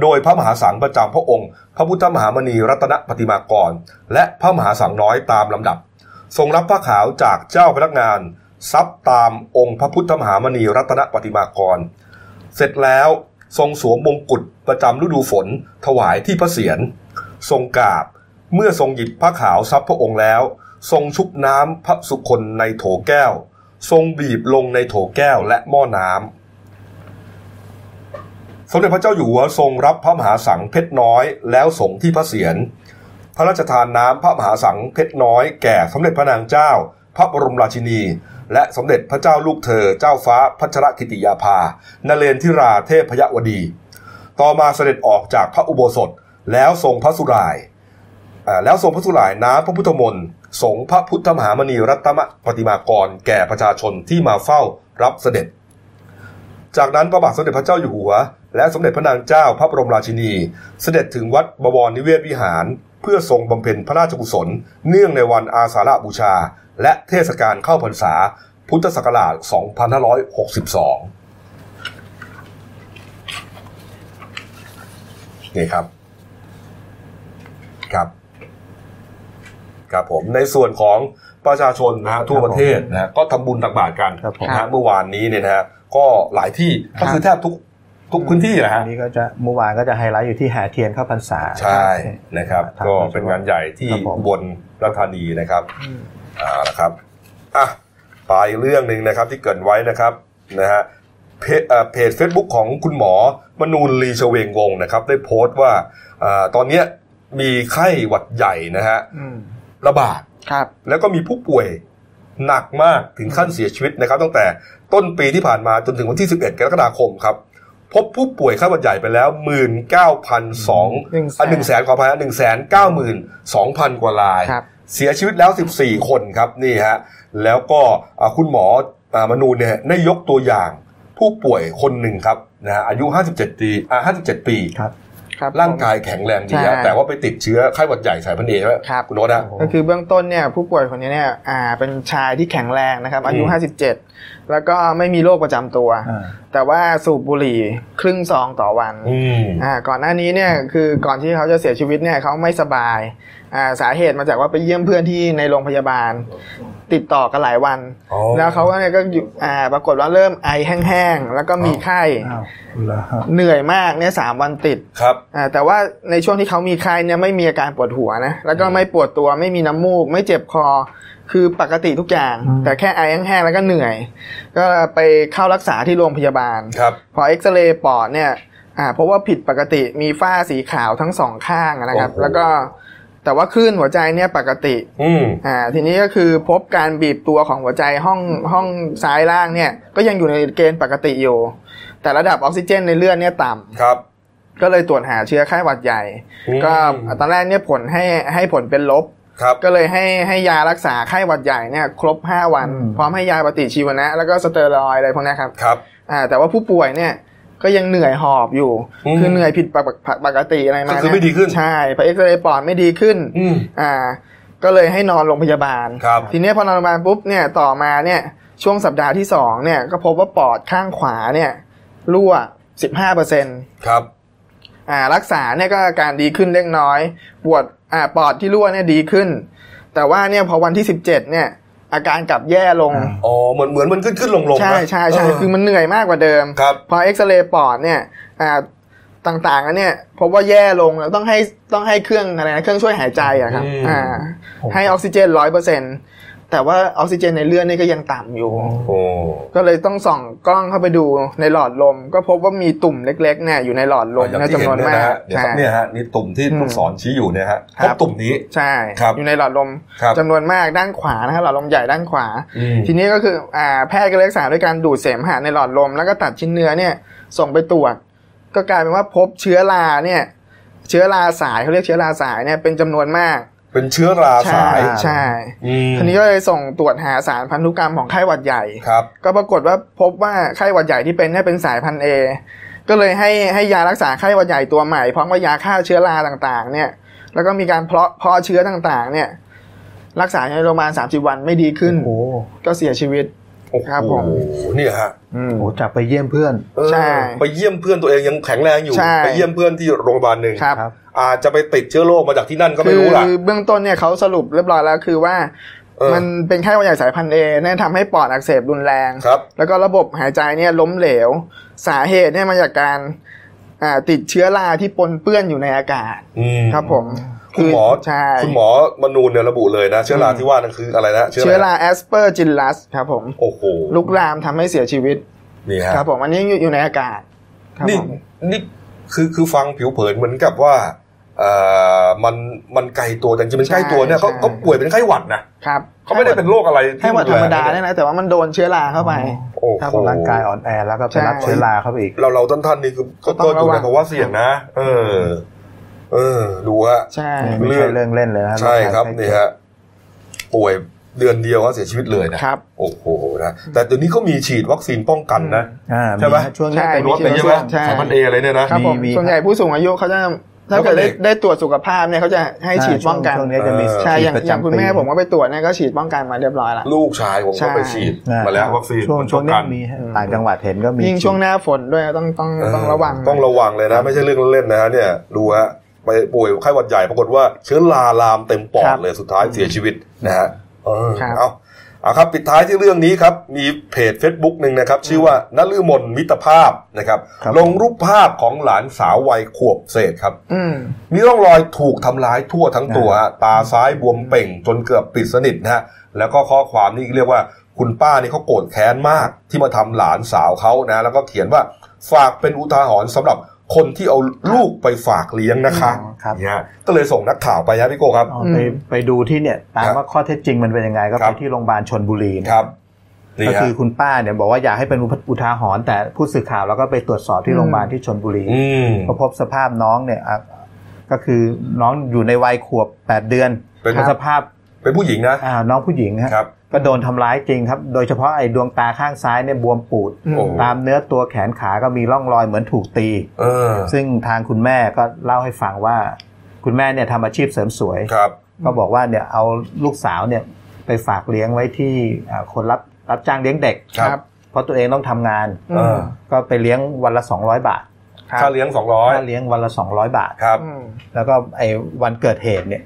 โดยพระมหาสังประจำพระองค์ พระพุทธมหามณีรัตนปฏิมากร และพระมหาสังน้อยตามลำดับ ทรงรับผ้าขาวจากเจ้าพนักงานซับตามองค์พระพุทธมหามณีรัตนปฏิมากร เสร็จแล้วทรงสวมมงกุฎประจำฤดูฝนถวายที่พระเศียรทรงกราบเมื่อทรงหยิบผ้าขาวซับพระองค์แล้ว ทรงชุบน้ำพระสุคนในโถแก้ว ทรงบีบลงในโถแก้วและหม้อน้ำสมเด็จพระเจ้าอยู่หัวทรงรับพระมหาสังเพชรน้อยแล้วส่งที่พระเศียร พระราชทานน้ำพระมหาสังเพชรน้อยแก่สมเด็จพระนางเจ้า พระบรมราชินี และสมเด็จพระเจ้าลูกเธอเจ้าฟ้าพัชรกิติยาภานเรนทิราเทพยวดี ต่อมาเสด็จออกจากพระอุโบสถแล้วทรงพระสุรายแล้วทรงพระสุรายน้ำพระพุทธมนต์สงพระพุทธมหามณีรัตนปฏิมากร แก่ประชาชนที่มาเฝ้ารับเสด็จ จากนั้นพระบาทสมเด็จพระเจ้าอยู่หัว และสมเด็จพระนางเจ้าพระบรมราชินี เสด็จถึงวัดบวรนิเวศวิหาร พื่อทรงบำเพ็ญพระราชกุศล เนื่องในวันอาสาฬบูชา และเทศกาลเข้าพรรษา พุทธศักราช 2562 นี่ครับ ครับ ครับผม ในส่วนของประชาชนนะฮะทั่วประเทศนะฮะก็ทำบุญตักบาตรกันครับผมนะฮะเมื่อวานนี้เนี่ยนะฮะก็หลายที่ก็คือแทบทุก ทุกพื้นที่นะอัฮะนนี้ก็จะเมื่อวานก็จะไฮไลท์อยู่ที่แห่เทียนเข้าพรรษา ใช่นะครับทางก็เป็นงานใหญ่ที่ครับผมอุบลราชธานีนะครับอ่านะครับอะไปเรื่องหนึ่งนะครับที่เกรินไว้นะครับนะฮะเพจเอ่อเพจเฟซบุ๊กของคุณหมอมนูนลีชเวงวงศ์นะครับ ได้โพสต์ว่าอ่าตอนเนี้ยมีไข้หวัดใหญ่นะฮะอืมระบาดครับแล้วก็มีผู้ป่วยหนักมากถึงขั้นเสียชีวิตนะครับ ตั้งแต่ต้นปีที่ผ่านมาจนถึงวันที่ 11 กรกฎาคมครับ พบผู้ป่วยไข้หวัดใหญ่ไปแล้ว 19,002หนึ่งแสนอะหนึ่งแสนขออภัยหนึ่งแสนเก้าหมื่นสองพันกว่ารายครับเสียชีวิตแล้ว 14 คนครับนี่ฮะแล้วก็อะคุณหมออะมนูนเนี่ยได้ยกตัวอย่างผู้ป่วยคนหนึ่งครับนะฮะอายุ 57 ปีอะ57 ปี ครับครับร่างกายแข็งแรงดีใช่ฮะแต่ว่าไปติดเชื้อไข้หวัดใหญ่สายพันธุ์เอใช่ไหมครับคุณโน้ตฮะก็คือเบื้องต้นเนี่ยผู้ป่วยคนนี้เนี่ยอ่าเป็นชายที่แข็งแรงนะครับ อายุอืม57 แล้วก็ไม่มีโรคประจำตัวอ่าแต่ว่าสูบบุหรี่ครึ่งซองต่อวันอืมอ่าก่อนหน้านี้เนี่ยคือก่อนที่เขาจะเสียชีวิตเนี่ยเขาไม่สบายอ่า สาเหตุมาจากว่าไปเยี่ยมเพื่อนที่ในโรงพยาบาล ติดต่อกันหลายวันอ๋อแล้วเขาก็เนี่ยก็อยู่อ่าปรากฏว่าเริ่มไอแห้งๆ แล้วก็มีไข้อ้าวเหรอฮะเหนื่อยมากเนี่ยสามวันติดครับอ่าแต่ว่าในช่วงที่เขามีไข้เนี่ยไม่มีอาการปวดหัวนะแล้วก็ไม่ปวดตัวไม่มีน้ำมูก ไม่เจ็บคอคือปกติทุกอย่าง แต่แค่ไอแห้งๆแล้วก็เหนื่อย ก็ไปเข้ารักษาที่โรงพยาบาลครับพอเอ็กซเรย์ปอดเนี่ยอ่าเพราะว่าผิดปกติมีฝ้าสีขาวทั้งสองข้างนะครับโอ้โหแล้วก็ แต่ว่าคลื่นหัวใจเนี่ยปกติ อืมอ่า ทีนี้ก็คือพบการบีบตัวของหัวใจห้องห้องซ้ายล่างเนี่ย ก็ยังอยู่ในเกณฑ์ปกติอยู่ แต่ระดับออกซิเจนในเลือดเนี่ยต่ำครับ ก็เลยตรวจหาเชื้อไข้หวัดใหญ่อืมก็ตอนแรกเนี่ยผลให้ให้ผลเป็นลบครับก็เลยให้ให้ยารักษาไข้หวัดใหญ่เนี่ยครบ 5 วันอืมพร้อมให้ยาปฏิชีวนะ แล้วก็สเตียรอยด์อะไรพวกเนี้ยครับครับอ่าแต่ว่าผู้ป่วยเนี่ย ก็ยังเหนื่อยหอบอยู่อืมคือเหนื่อยผิดปกปกติอะไรมาก็คือเนี่ยไม่ดีขึ้นใช่พอเอ็กซเรย์ปอดไม่ดีขึ้นอืมอ่า ก็เลยให้นอนโรงพยาบาลครับทีเนี้ยพอนอนโรงพยาบาลปุ๊บเนี่ยต่อมาเนี่ยช่วงสัปดาห์ที่สองเนี่ยก็พบว่าปอดข้างขวาเนี่ยรั่ว15เปอร์เซ็นต์ครับ อ่ารักษาเนี่ยก็อาการดีขึ้นเล็กน้อย ปวดอ่าปอดที่รั่วเนี่ยดีขึ้น แต่ว่าเนี่ยพอวันที่17เนี่ย อาการกลับแย่ลง อ๋อ เหมือนเหมือนมันขึ้นขึ้นลงลงใช่ใช่ใช่คือมันเหนื่อยมากกว่าเดิมครับพอเอ็กซเรย์ปอดเนี่ยอ่าต่างๆแล้วเนี่ยพบว่าแย่ลงแล้วต้องให้ต้องให้เครื่องอะไรนะเครื่องช่วยหายใจอะครับอืมอ่าให้ออกซิเจนร้อยเปอร์เซ็น แต่ว่าออกซิเจนในเลือดนี่ก็ยังต่ำอยู่โอ้ก็เลยต้องส่องกล้องเข้าไปดูในหลอดลม ก็พบว่ามีตุ่มเล็กๆเนี่ยอยู่ในหลอดลมอย่างนะที่จำเห็นวนนเนี่ยมานะกฮะเนี่ยใช่ครับเนี่ยฮะนี่ตุ่มที่อืมลูกศรชี้อยู่เนี่ยฮะครัพบบตุ่มนี้ใช่ครับอยู่ในหลอดลมครับจำนวนมากด้านขวานะครับหลอดลมใหญ่ด้านขวาอืมทีนี้ก็คืออ่าแพทย์ก็เลยรักษาด้วยการดูดเสมหะในหลอดลม แล้วก็ตัดชิ้นเนื้อเนี่ยส่งไปตรวจ ก็กลายเป็นว่าพบเชื้อราเนี่ยเชื้อราสายเขาเรียกเชื้อราสายเนี่ยเป็นจำนวนมาก เป็นเชื้อราสายใช่อืมทีนี้ก็เลยส่งตรวจหาสารพันธุกรรมของไข้หวัดใหญ่ครับ ก็ปรากฏว่าพบว่าไข้หวัดใหญ่ที่เป็นเนี่ยเป็นสายพันธุ์เอก็เลยให้ให้ยารักษาไข้หวัดใหญ่ตัวใหม่พร้อมกับยาฆ่าเชื้อราต่างๆ เนี่ย แล้วก็มีการเพาะเพาะเชื้อต่างๆ เนี่ย รักษาในโรงพยาบาลสามสิบวันไม่ดีขึ้นโอ้โหก็เสียชีวิตโอ้โห ครับผมเนี่ยฮะอืมโอ้โหจากไปเยี่ยมเพื่อนเออใช่ไปเยี่ยมเพื่อนตัวเองยังแข็งแรงอยู่ใช่ไปเยี่ยมเพื่อนที่โรงพยาบาลหนึ่งครับครับอาจจะไปติดเชื้อโรคมาจากที่นั่นก็ไม่คืรู้ล่ะเบื้องต้นเนี่ยเขาสรุปเรียบร้อยแล้วคือว่าเออมันเป็นไข้หวัดใหญ่สายพันธุ์เอเนี่ยทำให้ปอดอักเสบรุนแรงครับแล้วก็ระบบหายใจเนี่ยล้มเหลว สาเหตุเนี่ยมาจากการอ่าติดเชื้อราที่ปนเปื้อนอยู่ในอากาศอืมครับผม คุณหมอใช่คุณหมอมนูนเนี่ยระบุเลยนะ เชื้อราที่ว่านั่นคืออะไรนะ เชื้ออะไรรานะแอสเปอร์จิลลัสครับผมโอ้โหลุกลามทำให้เสียชีวิตนี่ฮะครับผมอันนี้อยู่อยู่ในอากาศครับนี่ผมนี่คือคือฟังผิวเผินเหมือนกับว่าเอ่อมันมันไกลตัวแต่จริงๆมันใกล้ตัวเนี่ยเขาเขาป่วยเป็นไข้หวัดนะครับเขาไม่ได้เป็นโรคอะไรที่ไข้หวัดธรรมดาแงเนี่ยนะแต่ว่ามันโดนเชื้อราเข้าไปโอ้ครับโหผมร่างกายอ่อนแอแล้วก็ไปใช่รับเชื้อราเข้าไปอีกเราเราท่านท่านนี่คือก็ก็ต้ก็องอยู่ระวัในงภาวะเสี่ยงนะ เออ เออ ดูฮะใช่ไม่ใช่เรื่องเล่นเลยนะใช่ครับโกภัยนี่ฮะป่วยเดือนเดียวก็เสียชีวิตเลยนะครับโอ้โหนะแต่เดี๋ยวนี้เขามีฉีดวัคซีนป้องกันนะอ่าใช่ไหมช่วงนี้ใช่เป็นรถเลยใช่ไหมใช่สายพันธุ์เออะไรเนี่ยนะครับผมมีส่วนใหญ่ผู้สูงอายุเขาจะถ้าเกิดแล้วก็ได้เด็กได้ตรวจสุขภาพเนี่ยเขาจะให้ฉีดป้องกันช่วงนี้จะมีเออใช่อย่างฉีดประอย่างจำคุณแม่ปีผมก็ไปตรวจเนี่ยก็ฉีดป้องกันมาเรียบร้อยแล้วลูกชายผมใช่ก็ไปฉีดอ่มาแล้ววัคซีนช่วงช่วงนี้ป้อกัมีฮะต่างจังหวัดเห็นก็มียิ่งช่วงหน้าฝนด้วยต้องต้องเออต้องระวังต้องระวังเลยนะ ไม่ใช่เรื่องเล่นๆนะฮะเนี่ยดูฮะ ไปป่วยไข้หวัดใหญ่ปรากฏว่าเชื้อราลามเต็มปอครัดบเลยสุดท้ายเสียชีวิตนะฮะเออครับเอาเอาครับปิดท้ายที่เรื่องนี้ครับมีเพจ Facebook หนึ่งนะครับ ชื่อว่านฤมลมิตรภาพนะครับครับ ลงรูปภาพของหลานสาววัยขวบเศษครับอืมมีร่องรอยถูกทำร้ายทั่วทั้งตัวฮะตาซ้ายบวมเป่งจนเกือบปิดสนิทนะฮะแล้วก็ข้อความนี่เรียกว่าคุณป้านี่เขาโกรธแค้นมากที่มาทำหลานสาวเขานะ แล้วก็เขียนว่าฝากเป็นอุทาหรณ์สำหรับ คนที่เอาลูกไปฝากเลี้ยงนะคะอ๋อครับเนี่ยก็เลยส่งนักข่าวไปฮะพี่โก้ครับเอาไปไปดูที่เนี่ยตามครับว่าข้อเท็จจริงมันเป็นยังไงก็ครัไปบที่โรงพยาบาลชนบุรีนะครับนี่ก็ฮะคือคุณป้าเนี่ยบอกว่าอยากให้เป็นอุทาหรณ์แต่ผู้สื่อข่าวเราก็ไปตรวจสอบที่โรงพยาบาลที่ชนบุรีอืมก็พบสภาพน้องเนี่ยอะก็คือน้องอยู่ในวัยขวบ 8 เดือนเป็นสภาพเป็นผู้หญิงนะอ่าน้องผู้หญิงฮะครับ ก็โดนทำร้ายจริงครับ โดยเฉพาะไอ้ดวงตาข้างซ้ายเนี่ยบวมปูดอืมโอ้ตามเนื้อตัวแขนขาก็มีร่องรอยเหมือนถูกตีเออซึ่งทางคุณแม่ก็เล่าให้ฟังว่า คุณแม่เนี่ยทำอาชีพเสริมสวยครับ ก็บอกว่าเนี่ยเอาลูกสาวเนี่ยไปฝากเลี้ยงไว้ที่อ่าคนรับรับจ้างเลี้ยงเด็กครับ เพราะตัวเองต้องทำงานเออก็ไปเลี้ยงวันละ 200 บาทครับค่าเลี้ยงสองร้อยค่าเลี้ยงวันละ 200 บาทครับอืมแล้วก็ไอ้วันเกิดเหตุเนี่ย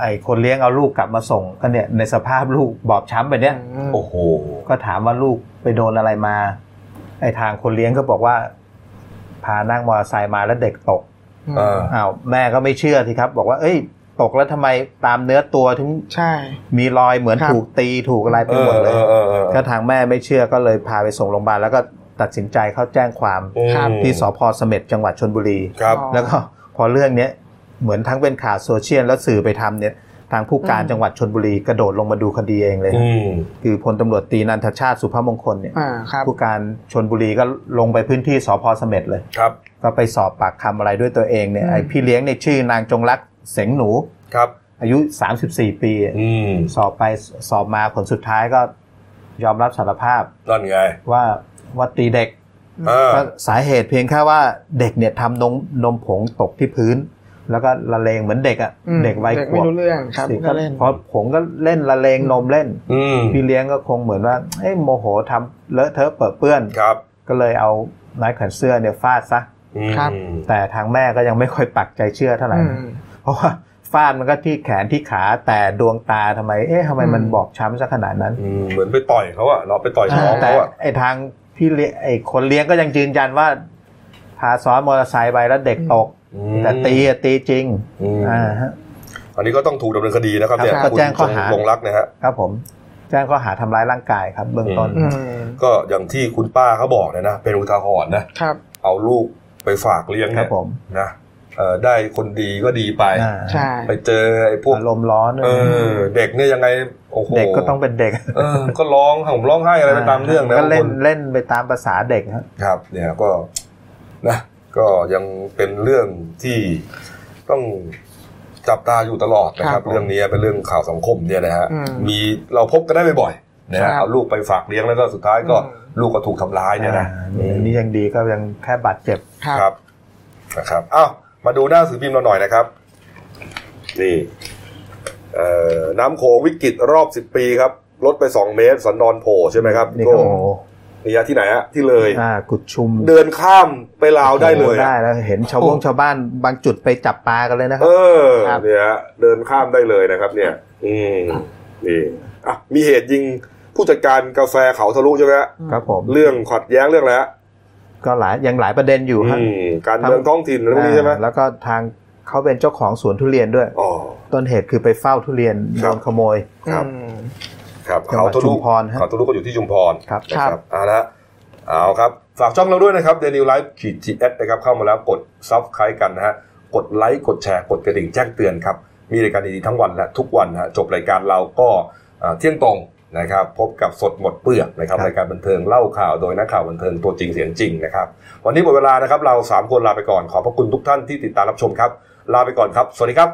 ไอ้คนเลี้ยงเอาลูกกลับมาส่งก็เนี่ยในสภาพลูกบอบช้ำไปเนี่ยโอ้โหก็ถามว่าลูกไปโดนอะไรมาไอ้ทางคนเลี้ยงก็บอกว่า พานั่งมอเตอร์ไซค์มาแล้วเด็กตกเอออ้าวแม่ก็ไม่เชื่อสิครับ บอกว่า เอ้ย ตกแล้วทำไมตามเนื้อตัวถึงใช่ มีรอยเหมือนครับถูกตีถูกอะไรไปเอหมอดเลเอยอเออเออก็ทางแม่ไม่เชื่อก็เลยพาไปส่งโรงพยาบาลแล้วก็ตัดสินใจเข้าแจ้งความครับที่สพเสม็ดจังหวัดชนบุรีครับอ๋อแล้วก็พอเรื่องเนี้ย เหมือนทั้งเป็นข่าวโซเชียลแล้วสื่อไปทำเนี่ยทางผู้การอืมจังหวัดชนบุรีกระโดดลงมาดูคดีเองเลยอืมคือพลตำรวจตรีนันทชาติสุภมงคลเนี่ยอ่าครับผู้การชนบุรีก็ลงไปพื้นที่สพเสม็ดเลยครับ ก็ไปสอบปากคำอะไรด้วยตัวเองเนี่ยอืมไอพี่เลี้ยงเนี่ยชื่อนางจงรักเสงหนูครับ อายุ 34 ปีอืมสอบไปสอบมาผลสุดท้ายก็ยอมรับสารภาพนั่นไงว่าว่าตีเด็กเออก็สาเหตุเพียงแค่ว่าเด็กเนี่ยทำนมนมผงตกที่พื้น แล้วก็ละเลงเหมือนเด็กอะอืมเด็กวัยเด็กขไม่วบรู้เรื่องครับสิก็เล่นพอผงก็เล่นละเลงนมเล่นอืมพี่เลี้ยงก็คงเหมือนว่าเอ้ยโมโหทำเลอะเทอะเปิดเปื้อนครับ ก็เลยเอาไม้แขวนเสื้อเนี่ยฟาดซะอืมครับ แต่ทางแม่ก็ยังไม่ค่อยปักใจเชื่อเท่าไหร่อืนะมเพราะว่าฟาดมันก็ที่แขนที่ขาแต่ดวงตาทำไม เอ๊ะทำไมมันอืมบอบช้ำซะขนาดนั้นอืมเหมือนไปต่อยเขาอะเนาะไปต่อยท้องแต่เขาอะไอทางพี่เลี้ยงไอคนเลี้ยงก็ยังยืนยันว่าพาซ้อนมอเตอร์ไซค์ไปแล้วเด็กตกอืม แต่ตีอะตีจริงอืมอ่าฮะอันนี้ก็ต้องถูกดำเนินคดีนะครับเนี่ยครับก็แจ้งข้อหาคุณลงรักนะฮะครับผมแจ้งข้อหาทำร้ายร่างกายครับ เบื้องต้นอืมก็อย่างที่คุณป้าเขาบอกเนยนะเป็นอุทาหรณ์นะครับเอาลูกไปฝากเลี้ยงครัเนี่บยผมนะเอ่อได้คนดีก็ดีไปอ่าใช่ไปเจอไอ้พวกอารมณ์ร้อนเออเด็กเนี่ยยังไงโอ้โหเด็กก็ต้องเป็นเด็กเออก็ร้องห่มร้องไห้อะไรไปตามเรื่องนะก็เล่นบางคนเล่นไปตามภาษาเด็กครับครับเนี่ยก็นะ ก็ยังเป็นเรื่องที่ต้องจับตาอยู่ตลอดนะคครัรับบผมเรื่องนี้เป็นเรื่องข่าวสังคมเนี่ยนะฮะอืมมีเราพบกันได้บ่อยๆนะฮะครับเอาลูกไปฝากเลี้ยงแล้วก็สุดท้ายก็อืมลูกก็ถูกทำร้ายเนี่ยนะอ่านี่ยังดีก็ยังแค่บาดเจ็บครับครับนะครับอ้าวมาดูหน้าสื่อพิมพ์เราหน่อยนะครับนี่เอ่อน้ำโขงวิกฤตรอบสิบปีครับลดไปสองเมตรสันดอนโผล่ใช่ไหมครับนี่โก้ ก็โอ้โหนี่ฮะที่ไหนฮะที่เลยอ่ากุดชุม เดินข้ามไปลาวได้เลยโอ้โหได้อะแล้วเห็นชาวบงชาวบ้านบางจุดไปจับปลากันเลยนะคเอรับอครับเนี่ยฮะเดินข้ามได้เลยนะครับ เนี่ย อืมนี่อะมีเหตุยิงผู้จัดการกาแฟเขาทะลุใช่ไหมฮะครับผมเรื่องขัดแย้งเรื่องอะไรฮะก็หลายยังหลายประเด็นอยู่ฮะอืมการเมืองท้องถิ่นอะไรพวกนี้ใช่ไหมอ่าแล้วก็ทางเขาเป็นเจ้าของสวนทุเรียนด้วยอ๋อต้นเหตุคือไปเฝ้าทุเรียนคโดรับนขโมย ครับอืมครับจังหวัดเขาทะลุชุมพรฮะเขาทะลุก็อยู่ที่ชุมพรครับนะคครัรับบเอาละเอาครับ ฝากช่องเราด้วยนะครับเดนิวไลฟ์ขีด TS นะครับเข้ามาแล้วกด subscribe กันนะฮะกดไลค์กดแชร์กดกระดิ่งแจ้งเตือนครับ มีรายการดีๆทั้งวันและทุกวันนะฮะจบรายการเราก็อ่าเที่ยงตรงนะครับพบกับสดหมดเปลือกนะครับครับรายการบันเทิงเล่าข่าวโดยนักข่าวบันเทิงตัวจริงเสียงจริงนะครับวันนี้หมดเวลานะครับเราสามคนลาไปก่อนขอบพระคุณทุกท่านที่ติดตามรับชมครับ ลาไปก่อนครับ สวัสดีครับ